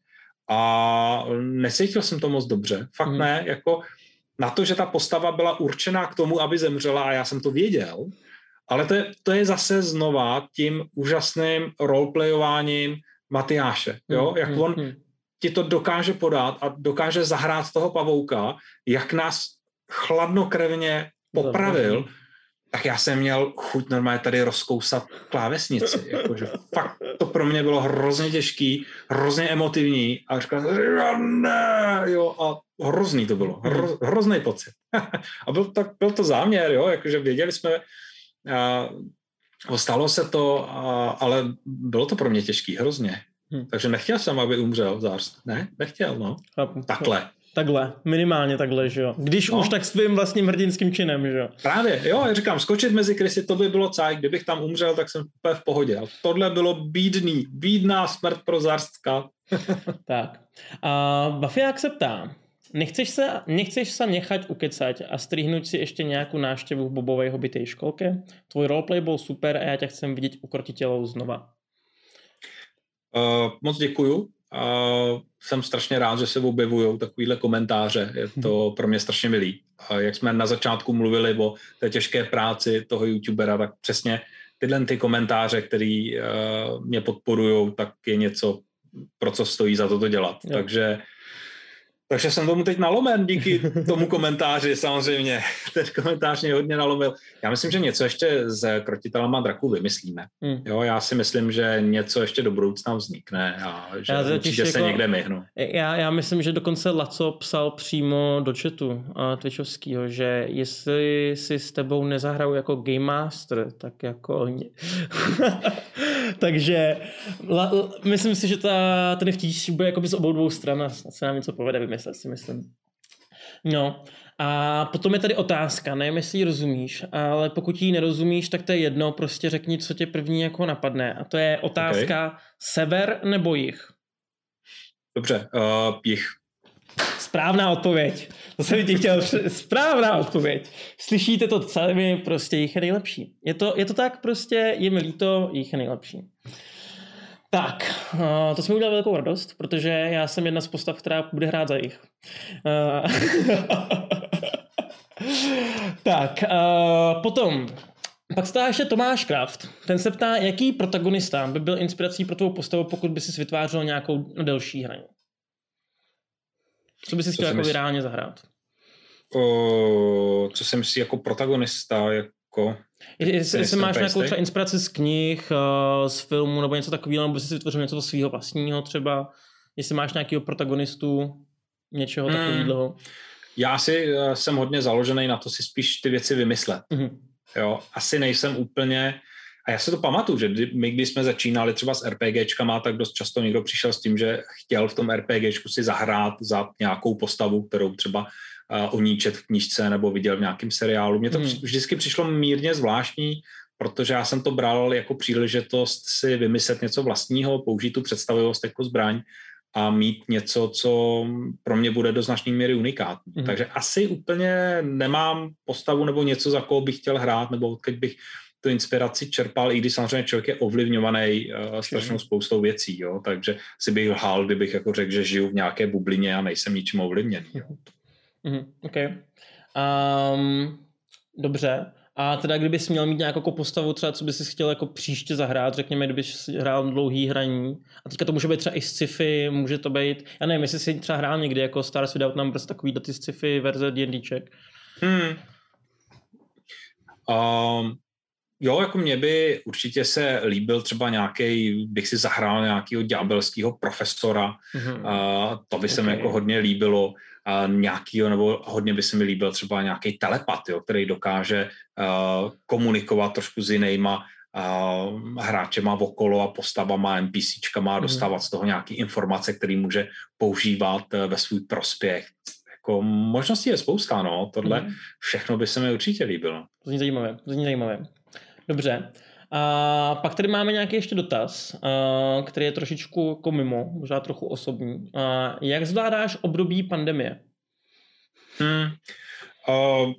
a necítil jsem to moc dobře. Fakt mm. ne, jako na to, že ta postava byla určená k tomu, aby zemřela a já jsem to věděl, ale to je, to je zase znova tím úžasným roleplayováním Matyáše, jo? Mm, jak mm, on ti to dokáže podat a dokáže zahrát toho pavouka, jak nás chladnokrevně popravil, tak já jsem měl chuť normálně tady rozkousat klávesnici. Jakože fakt to pro mě bylo hrozně těžký, hrozně emotivní a říkal ne, jo, a hrozný to bylo, hro, hrozný pocit. a byl, tak, byl to záměr, jo, jakože věděli jsme, a, stalo se to, a, ale bylo to pro mě těžký, hrozně. Hmm. Takže nechtěl jsem, aby umřel Zars. Ne, nechtěl, no. Takhle. Takhle, minimálně takhle, že jo. Když no. už tak svým vlastním hrdinským činem, že jo. Právě, jo, já říkám, skočit mezi krysy, to by bylo cajk, kdybych tam umřel, tak jsem úplně v pohodě. A tohle bylo bídný, bídná smrt pro Zarstka. tak. A Bafiák se ptá, nechceš se, nechceš se nechat ukecať a strihnout si ještě nějakou návštěvu v Bobovej hobitej školke? Tvoj roleplay byl super a já tě chcem vidět u krotitelů znova. Uh, moc děkuju. Uh, jsem strašně rád, že se objevují takovýhle komentáře. Je to pro mě strašně milý. A jak jsme na začátku mluvili o té těžké práci toho youtubera, tak přesně tyhle ty komentáře, které uh, mě podporují, tak je něco, pro co stojí za to to dělat. Jo. Takže takže jsem tomu teď nalomen díky tomu komentáři samozřejmě. Ten komentář mě hodně nalomil. Já myslím, že něco ještě s krotitelama draků vymyslíme. Hmm. Jo, já si myslím, že něco ještě do budoucna vznikne a že já určitě jako, se někde myhnu. Já, já myslím, že dokonce Laco psal přímo do chatu uh, Twitchovského, že jestli si s tebou nezahraju jako Game Master, tak jako... Takže la, myslím si, že ta, ten vtíž bude jako z obou dvou stran a se nám něco povede vymyslet, si myslím. No a potom je tady otázka, nevím, jestli ji rozumíš, ale pokud ji nerozumíš, tak to je jedno, prostě řekni, co tě první jako napadne. A to je otázka okay. sever nebo jich? Dobře, uh, jich. Správná odpověď. To jsem ti chtěl. Správná odpověď. Slyšíte to celé, prostě jich je nejlepší. Je to, je to tak prostě, je mi líto, jich je nejlepší. Tak, to jsme udělali velkou radost, protože já jsem jedna z postav, která bude hrát za jich. tak, potom, pak stá ještě Tomáš Kraft. Ten se ptá, jaký protagonista by byl inspirací pro tvou postavu, pokud by si vytvářel nějakou delší hraní. Co by si chtěl jako mysl... reálně zahrát? O, co si myslí jako protagonista, jako... Jestli, jestli máš nějakou třeba inspiraci z knih, uh, z filmu nebo něco takového, nebo si vytvořil něco svého vlastního třeba, jestli máš nějakého protagonistu, něčeho hmm. takového. Já si uh, jsem hodně založený na to si spíš ty věci vymyslet. Mm-hmm. Jo, asi nejsem úplně a já se to pamatuju, že my, když jsme začínali třeba s RPGčkama, tak dost často někdo přišel s tím, že chtěl v tom RPGčku si zahrát za nějakou postavu, kterou třeba uh, o ní čet v knížce nebo viděl v nějakém seriálu. Mně to hmm. vždycky přišlo mírně zvláštní, protože já jsem to bral jako příležitost si vymyslet něco vlastního, použít tu představivost jako zbraň a mít něco, co pro mě bude do značné míry unikátní. Mm. Takže asi úplně nemám postavu nebo něco, za koho bych chtěl hrát, nebo odkud bych tu inspiraci čerpal, i když samozřejmě člověk je ovlivňovaný uh, strašnou spoustou věcí, jo? takže si bych lhal, kdybych jako řekl, že žiju v nějaké bublině a nejsem ničím ovlivněný. Jo? Mm-hmm, okay. um, dobře. A teda kdybys měl mít nějakou postavu, třeba co bys si chtěl jako příště zahrát, řekněme, kdybys hrál dlouhý hraní, a teďka to může být třeba i sci-fi, může to být, já nevím, jestli jsi třeba hrál někdy jako Stars Without Numbers, takový ty sci-fi verze D&Dček. Hmm. Um, Jo, jako mě by určitě se líbil třeba nějaký, bych si zahrál nějakého ďábelského profesora, mm-hmm. uh, to by se okay. mi jako hodně líbilo, nějakýho, nebo hodně by se mi líbil třeba nějaký telepat, jo, který dokáže uh, komunikovat trošku s jinýma uh, hráčema okolo a postavama, NPCčkama a mhm. dostávat z toho nějaký informace, který může používat uh, ve svůj prospěch. Jako možností je spousta, no. Tohle mm-hmm. všechno by se mi určitě líbilo. To zní zajímavé, to zní zajímavé. Dobře. A pak tady máme nějaký ještě dotaz, který je trošičku jako mimo, možná trochu osobní. Jak zvládáš období pandemie? Hmm. Uh,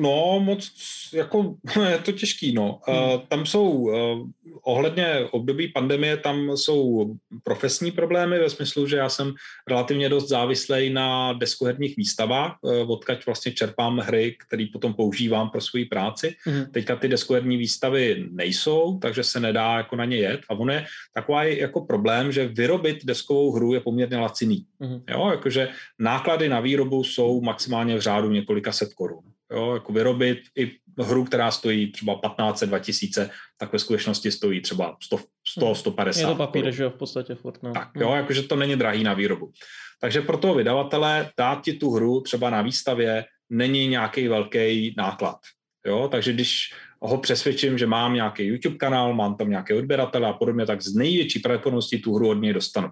No, moc, jako, je to těžký, no. Hmm. Tam jsou, uh, ohledně období pandemie, tam jsou profesní problémy ve smyslu, že já jsem relativně dost závislý na deskoherních výstavách, uh, odkaď vlastně čerpám hry, které potom používám pro svoji práci. Hmm. Teďka ty deskoherní výstavy nejsou, takže se nedá jako na ně jet. A ono je takový jako problém, že vyrobit deskovou hru je poměrně laciný. Hmm. Jo, jakože náklady na výrobu jsou maximálně v řádu několika set korun jo, jako vyrobit i hru, která stojí třeba 15, 2000, tak ve skutečnosti stojí třeba 100, 100 150. Je to papír, že jo, v podstatě furt. No. Tak jo, hmm. jakože to není drahý na výrobu. Takže pro toho vydavatele dát ti tu hru třeba na výstavě není nějaký velký náklad. Jo, takže když ho přesvědčím, že mám nějaký YouTube kanál, mám tam nějaké odběratele a podobně, tak z největší pravděpodobností tu hru od něj dostanu.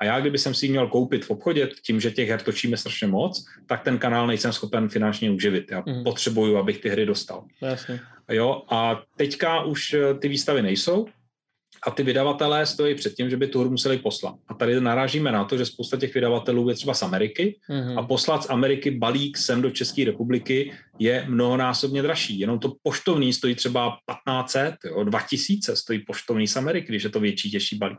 A já, kdyby jsem si ji měl koupit v obchodě, tím, že těch her točíme strašně moc, tak ten kanál nejsem schopen finančně uživit. Já mm. potřebuju, abych ty hry dostal. Jasně. Jo, a teďka už eh, ty výstavy nejsou, a ty vydavatelé stojí před tím, že by tu hru museli poslat. A tady narážíme na to, že spousta těch vydavatelů je třeba z Ameriky mm-hmm. a poslat z Ameriky balík sem do České republiky je mnohonásobně dražší. Jenom to poštovní stojí třeba 1500, jo, 2000 stojí poštovní z Ameriky, když je to větší, těžší balík.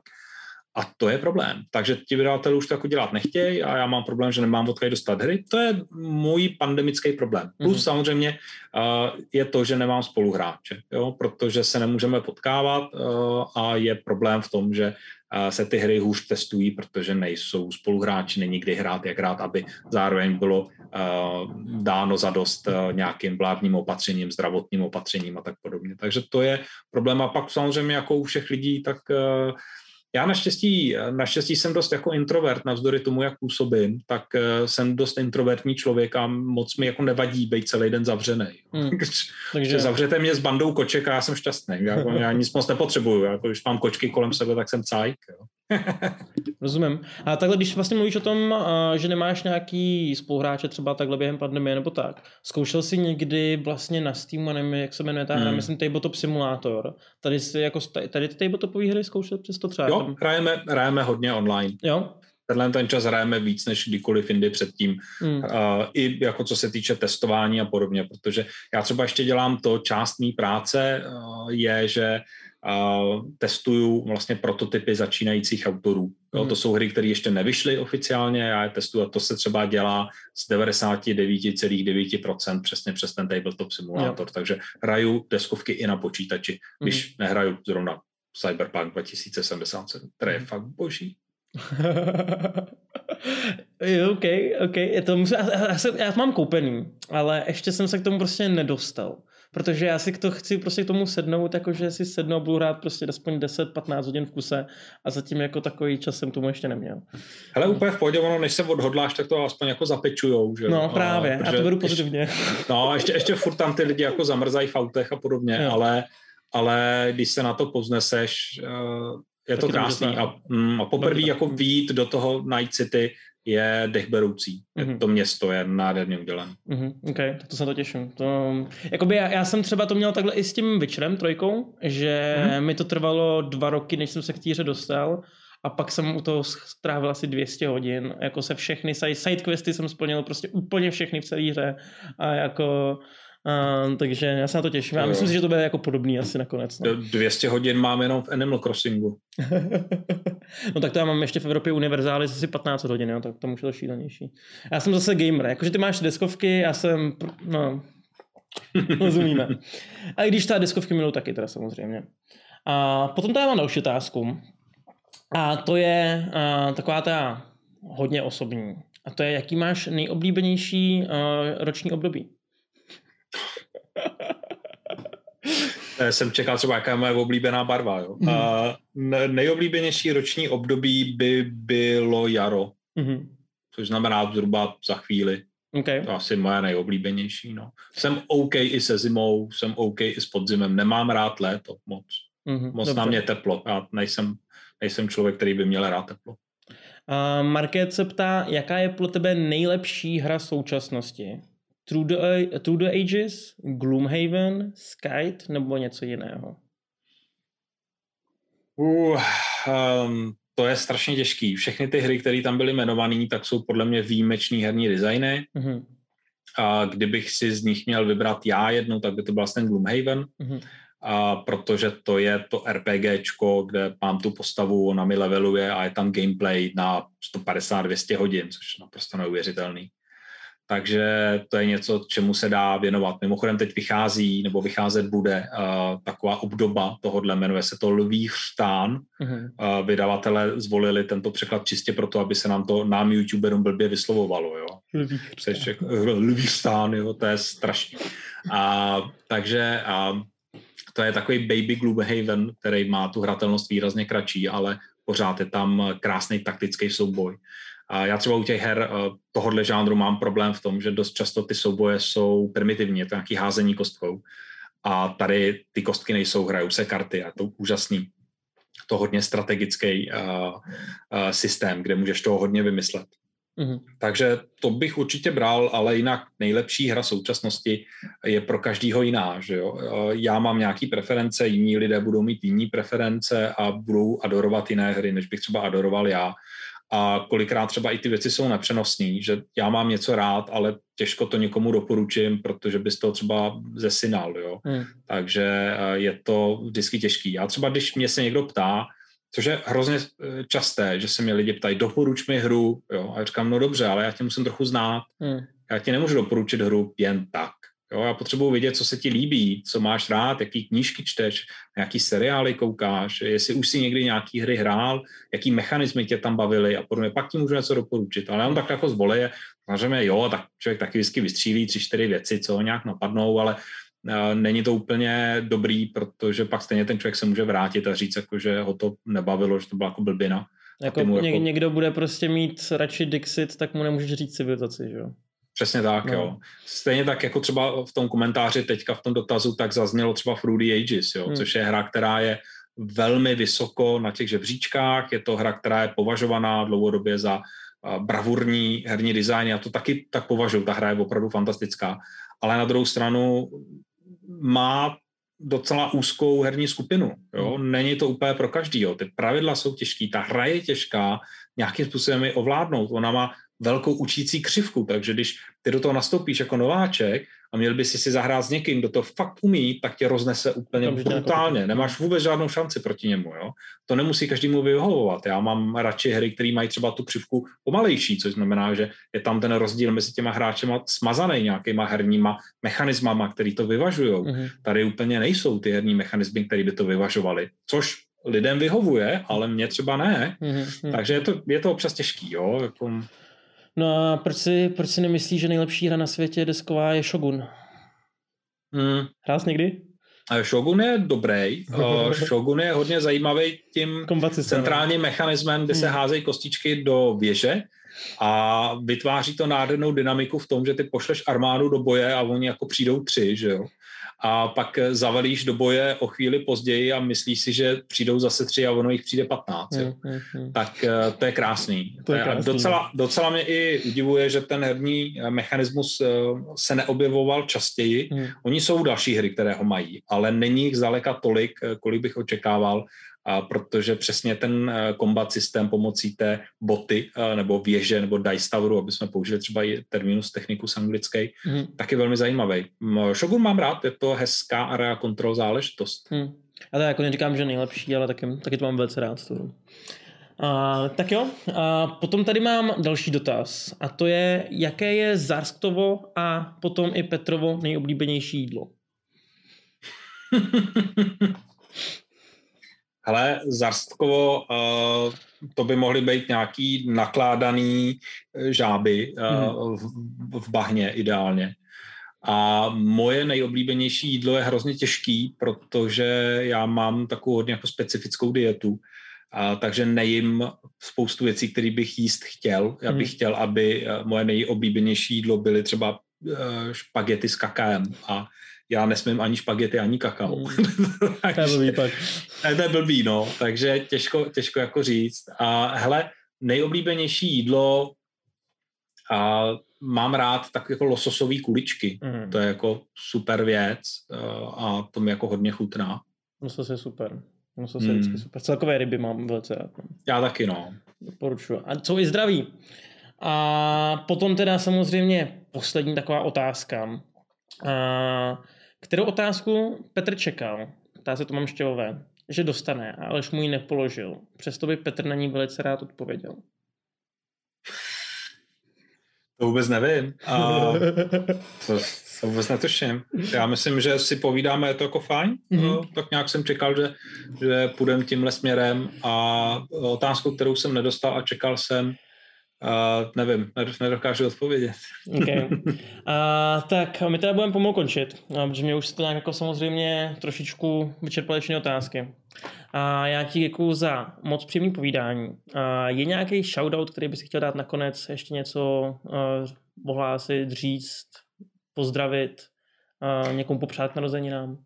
A to je problém. Takže ti vydavatelé už to jako dělat nechtějí a já mám problém, že nemám odkud dostat hry. To je můj pandemický problém. Plus mm-hmm. samozřejmě uh, je to, že nemám spoluhráče, jo? protože se nemůžeme potkávat uh, a je problém v tom, že uh, se ty hry hůř testují, protože nejsou spoluhráči, není kdy hrát, jak hrát, aby zároveň bylo uh, dáno za dost uh, nějakým vládním opatřením, zdravotním opatřením a tak podobně. Takže to je problém. A pak samozřejmě jako u všech lidí, tak uh, já naštěstí, naštěstí jsem dost jako introvert, navzdory tomu, jak působím, tak uh, jsem dost introvertní člověk a moc mi jako nevadí být celý den zavřený. Hmm. Takže zavřete mě s bandou koček a já jsem šťastný. Já, já nic moc nepotřebuju. Jako, když mám kočky kolem sebe, tak jsem cajk. Jo. Rozumím. A takhle, když vlastně mluvíš o tom, že nemáš nějaký spoluhráče třeba takhle během pandemie nebo tak, zkoušel jsi někdy vlastně na Steamu, nevím, jak se jmenuje ta hra, hmm. myslím Tabletop Simulator. Tady jsi jako, tady ty tabletopové hry zkoušel přesto třeba? Jo, hrajeme, hrajeme hodně online. Jo? tenhle ten čas hrajeme víc než kdykoliv jindy předtím. Hmm. Uh, I jako co se týče testování a podobně, protože já třeba ještě dělám to, část mý práce uh, je, že uh, testuju vlastně prototypy začínajících autorů. Jo, to hmm. jsou hry, které ještě nevyšly oficiálně, já je testuju a to se třeba dělá z 99,9% přesně přes ten tabletop simulátor, jo. takže hraju deskovky i na počítači, když hmm. nehraju zrovna Cyberpunk 2077, který je hmm. fakt boží. OK, OK, je to, já, já, já, to mám koupený, ale ještě jsem se k tomu prostě nedostal protože já si to chci prostě k tomu sednout, jakože si sednu a budu hrát prostě aspoň 10-15 hodin v kuse a zatím jako takový čas jsem tomu ještě neměl. Hele, úplně v pohodě, ono, než se odhodláš, tak to aspoň jako zapečujou, že No právě, a, a to beru pozitivně. Ještě, no, ještě, ještě furt tam ty lidi jako zamrzají v autech a podobně, ale, ale když se na to pozneseš, eh, je to krásný a, mm, a poprvé jako výjít do toho Night City je dechberoucí. Mm-hmm. To město je nádherně udělané. Mm-hmm. OK, tak to se to těším. To, jakoby já, já, jsem třeba to měl takhle i s tím Witcherem trojkou, že mm-hmm. mi to trvalo dva roky, než jsem se k týře dostal a pak jsem u toho strávil asi 200 hodin, jako se všechny sidequesty jsem splnil prostě úplně všechny v celé hře a jako Uh, takže já se na to těším. Já myslím si, že to bude jako podobný asi nakonec. No. 200 hodin mám jenom v Animal Crossingu. no tak to já mám ještě v Evropě univerzály asi 15 hodin, jo, tak to už je to šílenější. Já jsem zase gamer, jakože ty máš deskovky, já jsem, no, rozumíme. A i když ta deskovky miluji taky teda samozřejmě. A potom tady mám další otázku. A to je uh, taková ta hodně osobní. A to je, jaký máš nejoblíbenější uh, roční období? Jsem čekal třeba, jaká je moje oblíbená barva. Jo. Mm. A nejoblíbenější roční období by bylo jaro, mm. což znamená zhruba za chvíli. Okay. To asi moje nejoblíbenější. No. Jsem OK i se zimou, jsem OK i s podzimem. Nemám rád léto moc. Mm-hmm, moc dobře. na mě teplo. Já nejsem, nejsem člověk, který by měl rád teplo. Uh, Market se ptá, jaká je pro tebe nejlepší hra současnosti? Through the, Through the Ages, Gloomhaven, Skype nebo něco jiného? Uh, um, to je strašně těžký. Všechny ty hry, které tam byly jmenované, tak jsou podle mě výjimečný herní designy. Mm-hmm. A kdybych si z nich měl vybrat já jednu, tak by to byl vlastně Gloomhaven, mm-hmm. a protože to je to RPGčko, kde mám tu postavu, ona mi leveluje a je tam gameplay na 150-200 hodin, což je naprosto neuvěřitelný takže to je něco, čemu se dá věnovat. Mimochodem teď vychází, nebo vycházet bude uh, taková obdoba tohohle, jmenuje se to Lví chřtán. Uh-huh. Uh, vydavatelé zvolili tento překlad čistě proto, aby se nám to, nám youtuberům blbě vyslovovalo. Jo. Lví chřtán, jo, to je strašný. A, takže a, to je takový baby Gloomhaven, který má tu hratelnost výrazně kratší, ale pořád je tam krásný taktický souboj. A já třeba u těch her eh, tohohle žánru mám problém v tom, že dost často ty souboje jsou primitivní, je to nějaký házení kostkou. A tady ty kostky nejsou, hrajou se karty a to úžasný. To hodně strategický uh, uh, systém, kde můžeš toho hodně vymyslet. Mm-hmm. Takže to bych určitě bral, ale jinak nejlepší hra současnosti je pro každýho jiná. Že jo? Já mám nějaký preference, jiní lidé budou mít jiný preference a budou adorovat jiné hry, než bych třeba adoroval já a kolikrát třeba i ty věci jsou nepřenosné, že já mám něco rád, ale těžko to někomu doporučím, protože bys to třeba zesinal, jo. Hmm. Takže eh, je to vždycky těžký. Já třeba, když mě se někdo ptá, což je hrozně eh, časté, že se mě lidi ptají, doporuč mi hru, jo, a já říkám, no dobře, ale já tě musím trochu znát. Hmm. Já ti nemůžu doporučit hru jen tak. Jo, já potřebuji vědět, co se ti líbí, co máš rád, jaký knížky čteš, jaký seriály koukáš, jestli už si někdy nějaký hry hrál, jaký mechanismy tě tam bavily a podobně. Pak ti můžu něco doporučit. Ale on tak jako zvolí, samozřejmě jo, tak člověk taky vždycky vystřílí tři, čtyři věci, co ho nějak napadnou, ale uh, není to úplně dobrý, protože pak stejně ten člověk se může vrátit a říct, jako, že ho to nebavilo, že to byla jako blbina. Jako, ně, jako... Někdo bude prostě mít radši Dixit, tak mu nemůžeš říct civilizaci, že jo? Přesně tak, no. jo. Stejně tak jako třeba v tom komentáři teďka v tom dotazu, tak zaznělo třeba Fruity Ages, jo, hmm. což je hra, která je velmi vysoko na těch žebříčkách, je to hra, která je považovaná dlouhodobě za bravurní herní design, já to taky tak považuji, ta hra je opravdu fantastická, ale na druhou stranu má docela úzkou herní skupinu. Jo? Hmm. Není to úplně pro každý. Jo? Ty pravidla jsou těžké, ta hra je těžká, nějakým způsobem je ovládnout. Ona má velkou učící křivku, takže když ty do toho nastoupíš jako nováček a měl by si si zahrát s někým, kdo to fakt umí, tak tě roznese úplně Tam brutálně. Nemáš vůbec žádnou šanci proti němu. Jo? To nemusí každému vyhovovat. Já mám radši hry, které mají třeba tu křivku pomalejší, což znamená, že je tam ten rozdíl mezi těma hráčema smazaný nějakýma herníma mechanismama, který to vyvažují. Mm-hmm. Tady úplně nejsou ty herní mechanismy, které by to vyvažovaly. Což lidem vyhovuje, ale mě třeba ne. Mm-hmm. Takže je to, je to občas těžký. Jo? Jako... No a proč si, proč si nemyslíš, že nejlepší hra na světě desková je Shogun? Hmm. Hrál jsi někdy? Shogun je dobrý. Shogun je hodně zajímavý tím centrálním mechanismem, kde se hmm. házejí kostičky do věže a vytváří to nádhernou dynamiku v tom, že ty pošleš armádu do boje a oni jako přijdou tři, že jo a pak zavalíš do boje o chvíli později a myslíš si, že přijdou zase tři a ono jich přijde patnáct. Mm, mm, mm. Tak eh, to je krásný. To je krásný. Docela, docela mě i udivuje, že ten herní eh, mechanismus eh, se neobjevoval častěji. Mm. Oni jsou další hry, které ho mají, ale není jich zdaleka tolik, kolik bych očekával a protože přesně ten kombat eh, systém pomocí té boty eh, nebo věže nebo dice toweru, aby jsme použili třeba i terminus technicus anglický, mm. tak je velmi zajímavý. Shogun mám rád, je to hezká area control záležitost. Mm. A to jako neříkám, že nejlepší, ale taky, taky to mám velice rád. To. A, tak jo, a potom tady mám další dotaz a to je, jaké je Zarstovo a potom i Petrovo nejoblíbenější jídlo? Ale Zarstkovo, uh, to by mohly být nějaký nakládaný eh, žáby uh, v, v bahně ideálně. A moje nejoblíbenější jídlo je hrozně těžký, protože já mám takovou hodně jako specifickou dietu, a, takže nejím spoustu věcí, které bych jíst chtěl. Já bych hmm. chtěl, aby moje nejoblíbenější jídlo byly třeba špagety s kakaem a já nesmím ani špagety, ani kakao. Mm. to je blbý pak. to je blbý, no. Takže těžko, těžko jako říct. A hele, nejoblíbenější jídlo a mám rád tak jako lososové kuličky. Mm. To je jako super věc a to mi jako hodně chutná. Losos je super. Losos je mm. vždycky super. Celkové ryby mám velice rád. No. Já taky, no. Doporučuji. A co i zdraví. A potom teda samozřejmě poslední taková otázka. A, kterou otázku Petr čekal? Ptá se to mám štěvové, že dostane, alež mu ji nepoložil. Přesto by Petr na ní velice rád odpověděl. To vůbec nevím. A to, to vůbec netuším. Já myslím, že si povídáme, je to jako fajn. Mm-hmm. Tak nějak jsem čekal, že, že půjdeme tímhle směrem a otázku, kterou jsem nedostal a čekal jsem, Uh, nevím, nedokážu odpovědět. Okay. Uh, tak my teda budeme pomalu končit, protože mě už se to nějak jako samozřejmě trošičku vyčerpaly všechny otázky. A já ti děkuju za moc příjemný povídání. A je nějaký shoutout, který by si chtěl dát nakonec, ještě něco uh, ohlásit, říct, pozdravit, uh, někomu popřát narozeninám?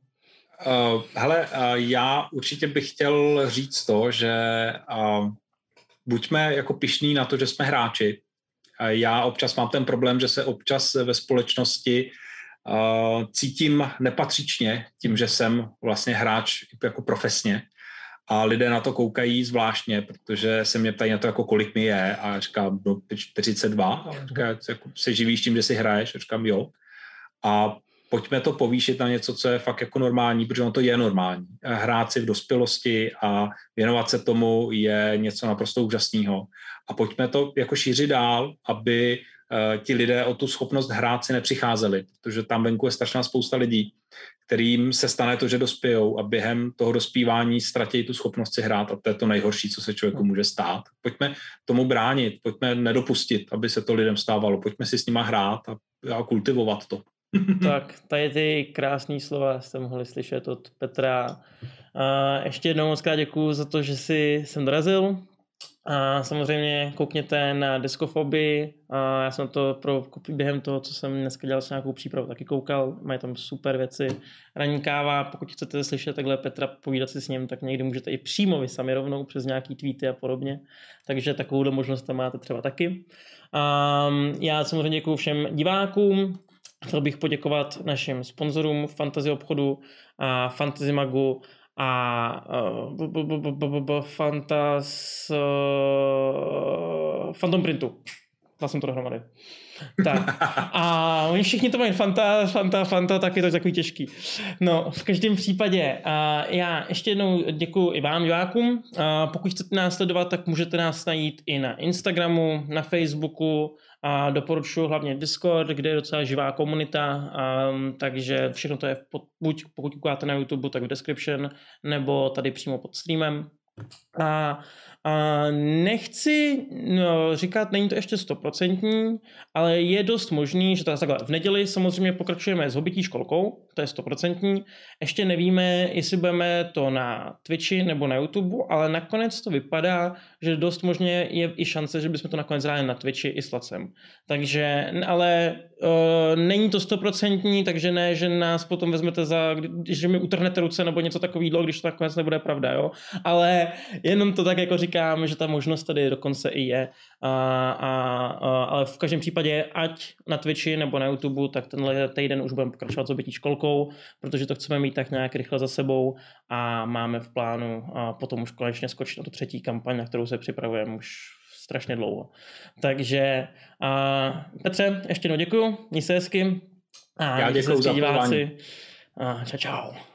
Uh, hele, uh, já určitě bych chtěl říct to, že uh, buďme jako pišní na to, že jsme hráči. Já občas mám ten problém, že se občas ve společnosti cítím nepatřičně tím, že jsem vlastně hráč jako profesně a lidé na to koukají zvláštně, protože se mě ptají na to, jako kolik mi je a říkám, no 42, a říká, jako, se živíš tím, že si hraješ, a říkám, jo. A pojďme to povýšit na něco, co je fakt jako normální, protože ono to je normální. Hrát si v dospělosti a věnovat se tomu je něco naprosto úžasného. A pojďme to jako šířit dál, aby uh, ti lidé o tu schopnost hrát si nepřicházeli, protože tam venku je strašná spousta lidí, kterým se stane to, že dospějou a během toho dospívání ztratí tu schopnost si hrát a to je to nejhorší, co se člověku může stát. Pojďme tomu bránit, pojďme nedopustit, aby se to lidem stávalo, pojďme si s nima hrát a, a kultivovat to. Tak, tady ty krásné slova jste mohli slyšet od Petra. A ještě jednou moc krát děkuju za to, že jsi sem dorazil. A samozřejmě koukněte na Deskofobii. A já jsem to pro, během toho, co jsem dneska dělal s nějakou přípravu, taky koukal. Mají tam super věci. Ranní káva, pokud chcete slyšet takhle Petra povídat si s ním, tak někdy můžete i přímo vy sami rovnou přes nějaký tweety a podobně. Takže takovou možnost tam máte třeba taky. A já samozřejmě děkuji všem divákům, Chtěl bych poděkovat našim sponzorům Fantasy obchodu a Fantasy Magu a Fantas Phantom Printu. Dal jsem to dohromady. Tak. A oni všichni to mají Fanta, Fanta, Fanta, tak je to takový těžký. No, v každém případě, a já ještě jednou děkuji i vám, divákům. Pokud chcete nás sledovat, tak můžete nás najít i na Instagramu, na Facebooku, a doporučuji hlavně Discord, kde je docela živá komunita, um, takže všechno to je pod, buď pokud koukáte na YouTube, tak v description, nebo tady přímo pod streamem. A a nechci no, říkat, není to ještě stoprocentní, ale je dost možný, že je takhle. V neděli samozřejmě pokračujeme s hobití školkou, to je stoprocentní. Ještě nevíme, jestli budeme to na Twitchi nebo na YouTube, ale nakonec to vypadá, že dost možně je i šance, že bychom to nakonec hráli na Twitchi i s Lacem. Takže, ale uh, není to stoprocentní, takže ne, že nás potom vezmete za, že mi utrhnete ruce nebo něco takového, když to nakonec nebude pravda, jo. Ale jenom to tak jako říkám, že ta možnost tady dokonce i je. A, a, a, ale v každém případě, ať na Twitchi nebo na YouTube, tak tenhle týden už budeme pokračovat s obytí školkou, protože to chceme mít tak nějak rychle za sebou a máme v plánu a potom už konečně skočit na tu třetí kampaň, na kterou se připravujeme už strašně dlouho. Takže a Petře, ještě jednou děkuju, měj se hezky. A Já děkuji za diváci. A čau, čau.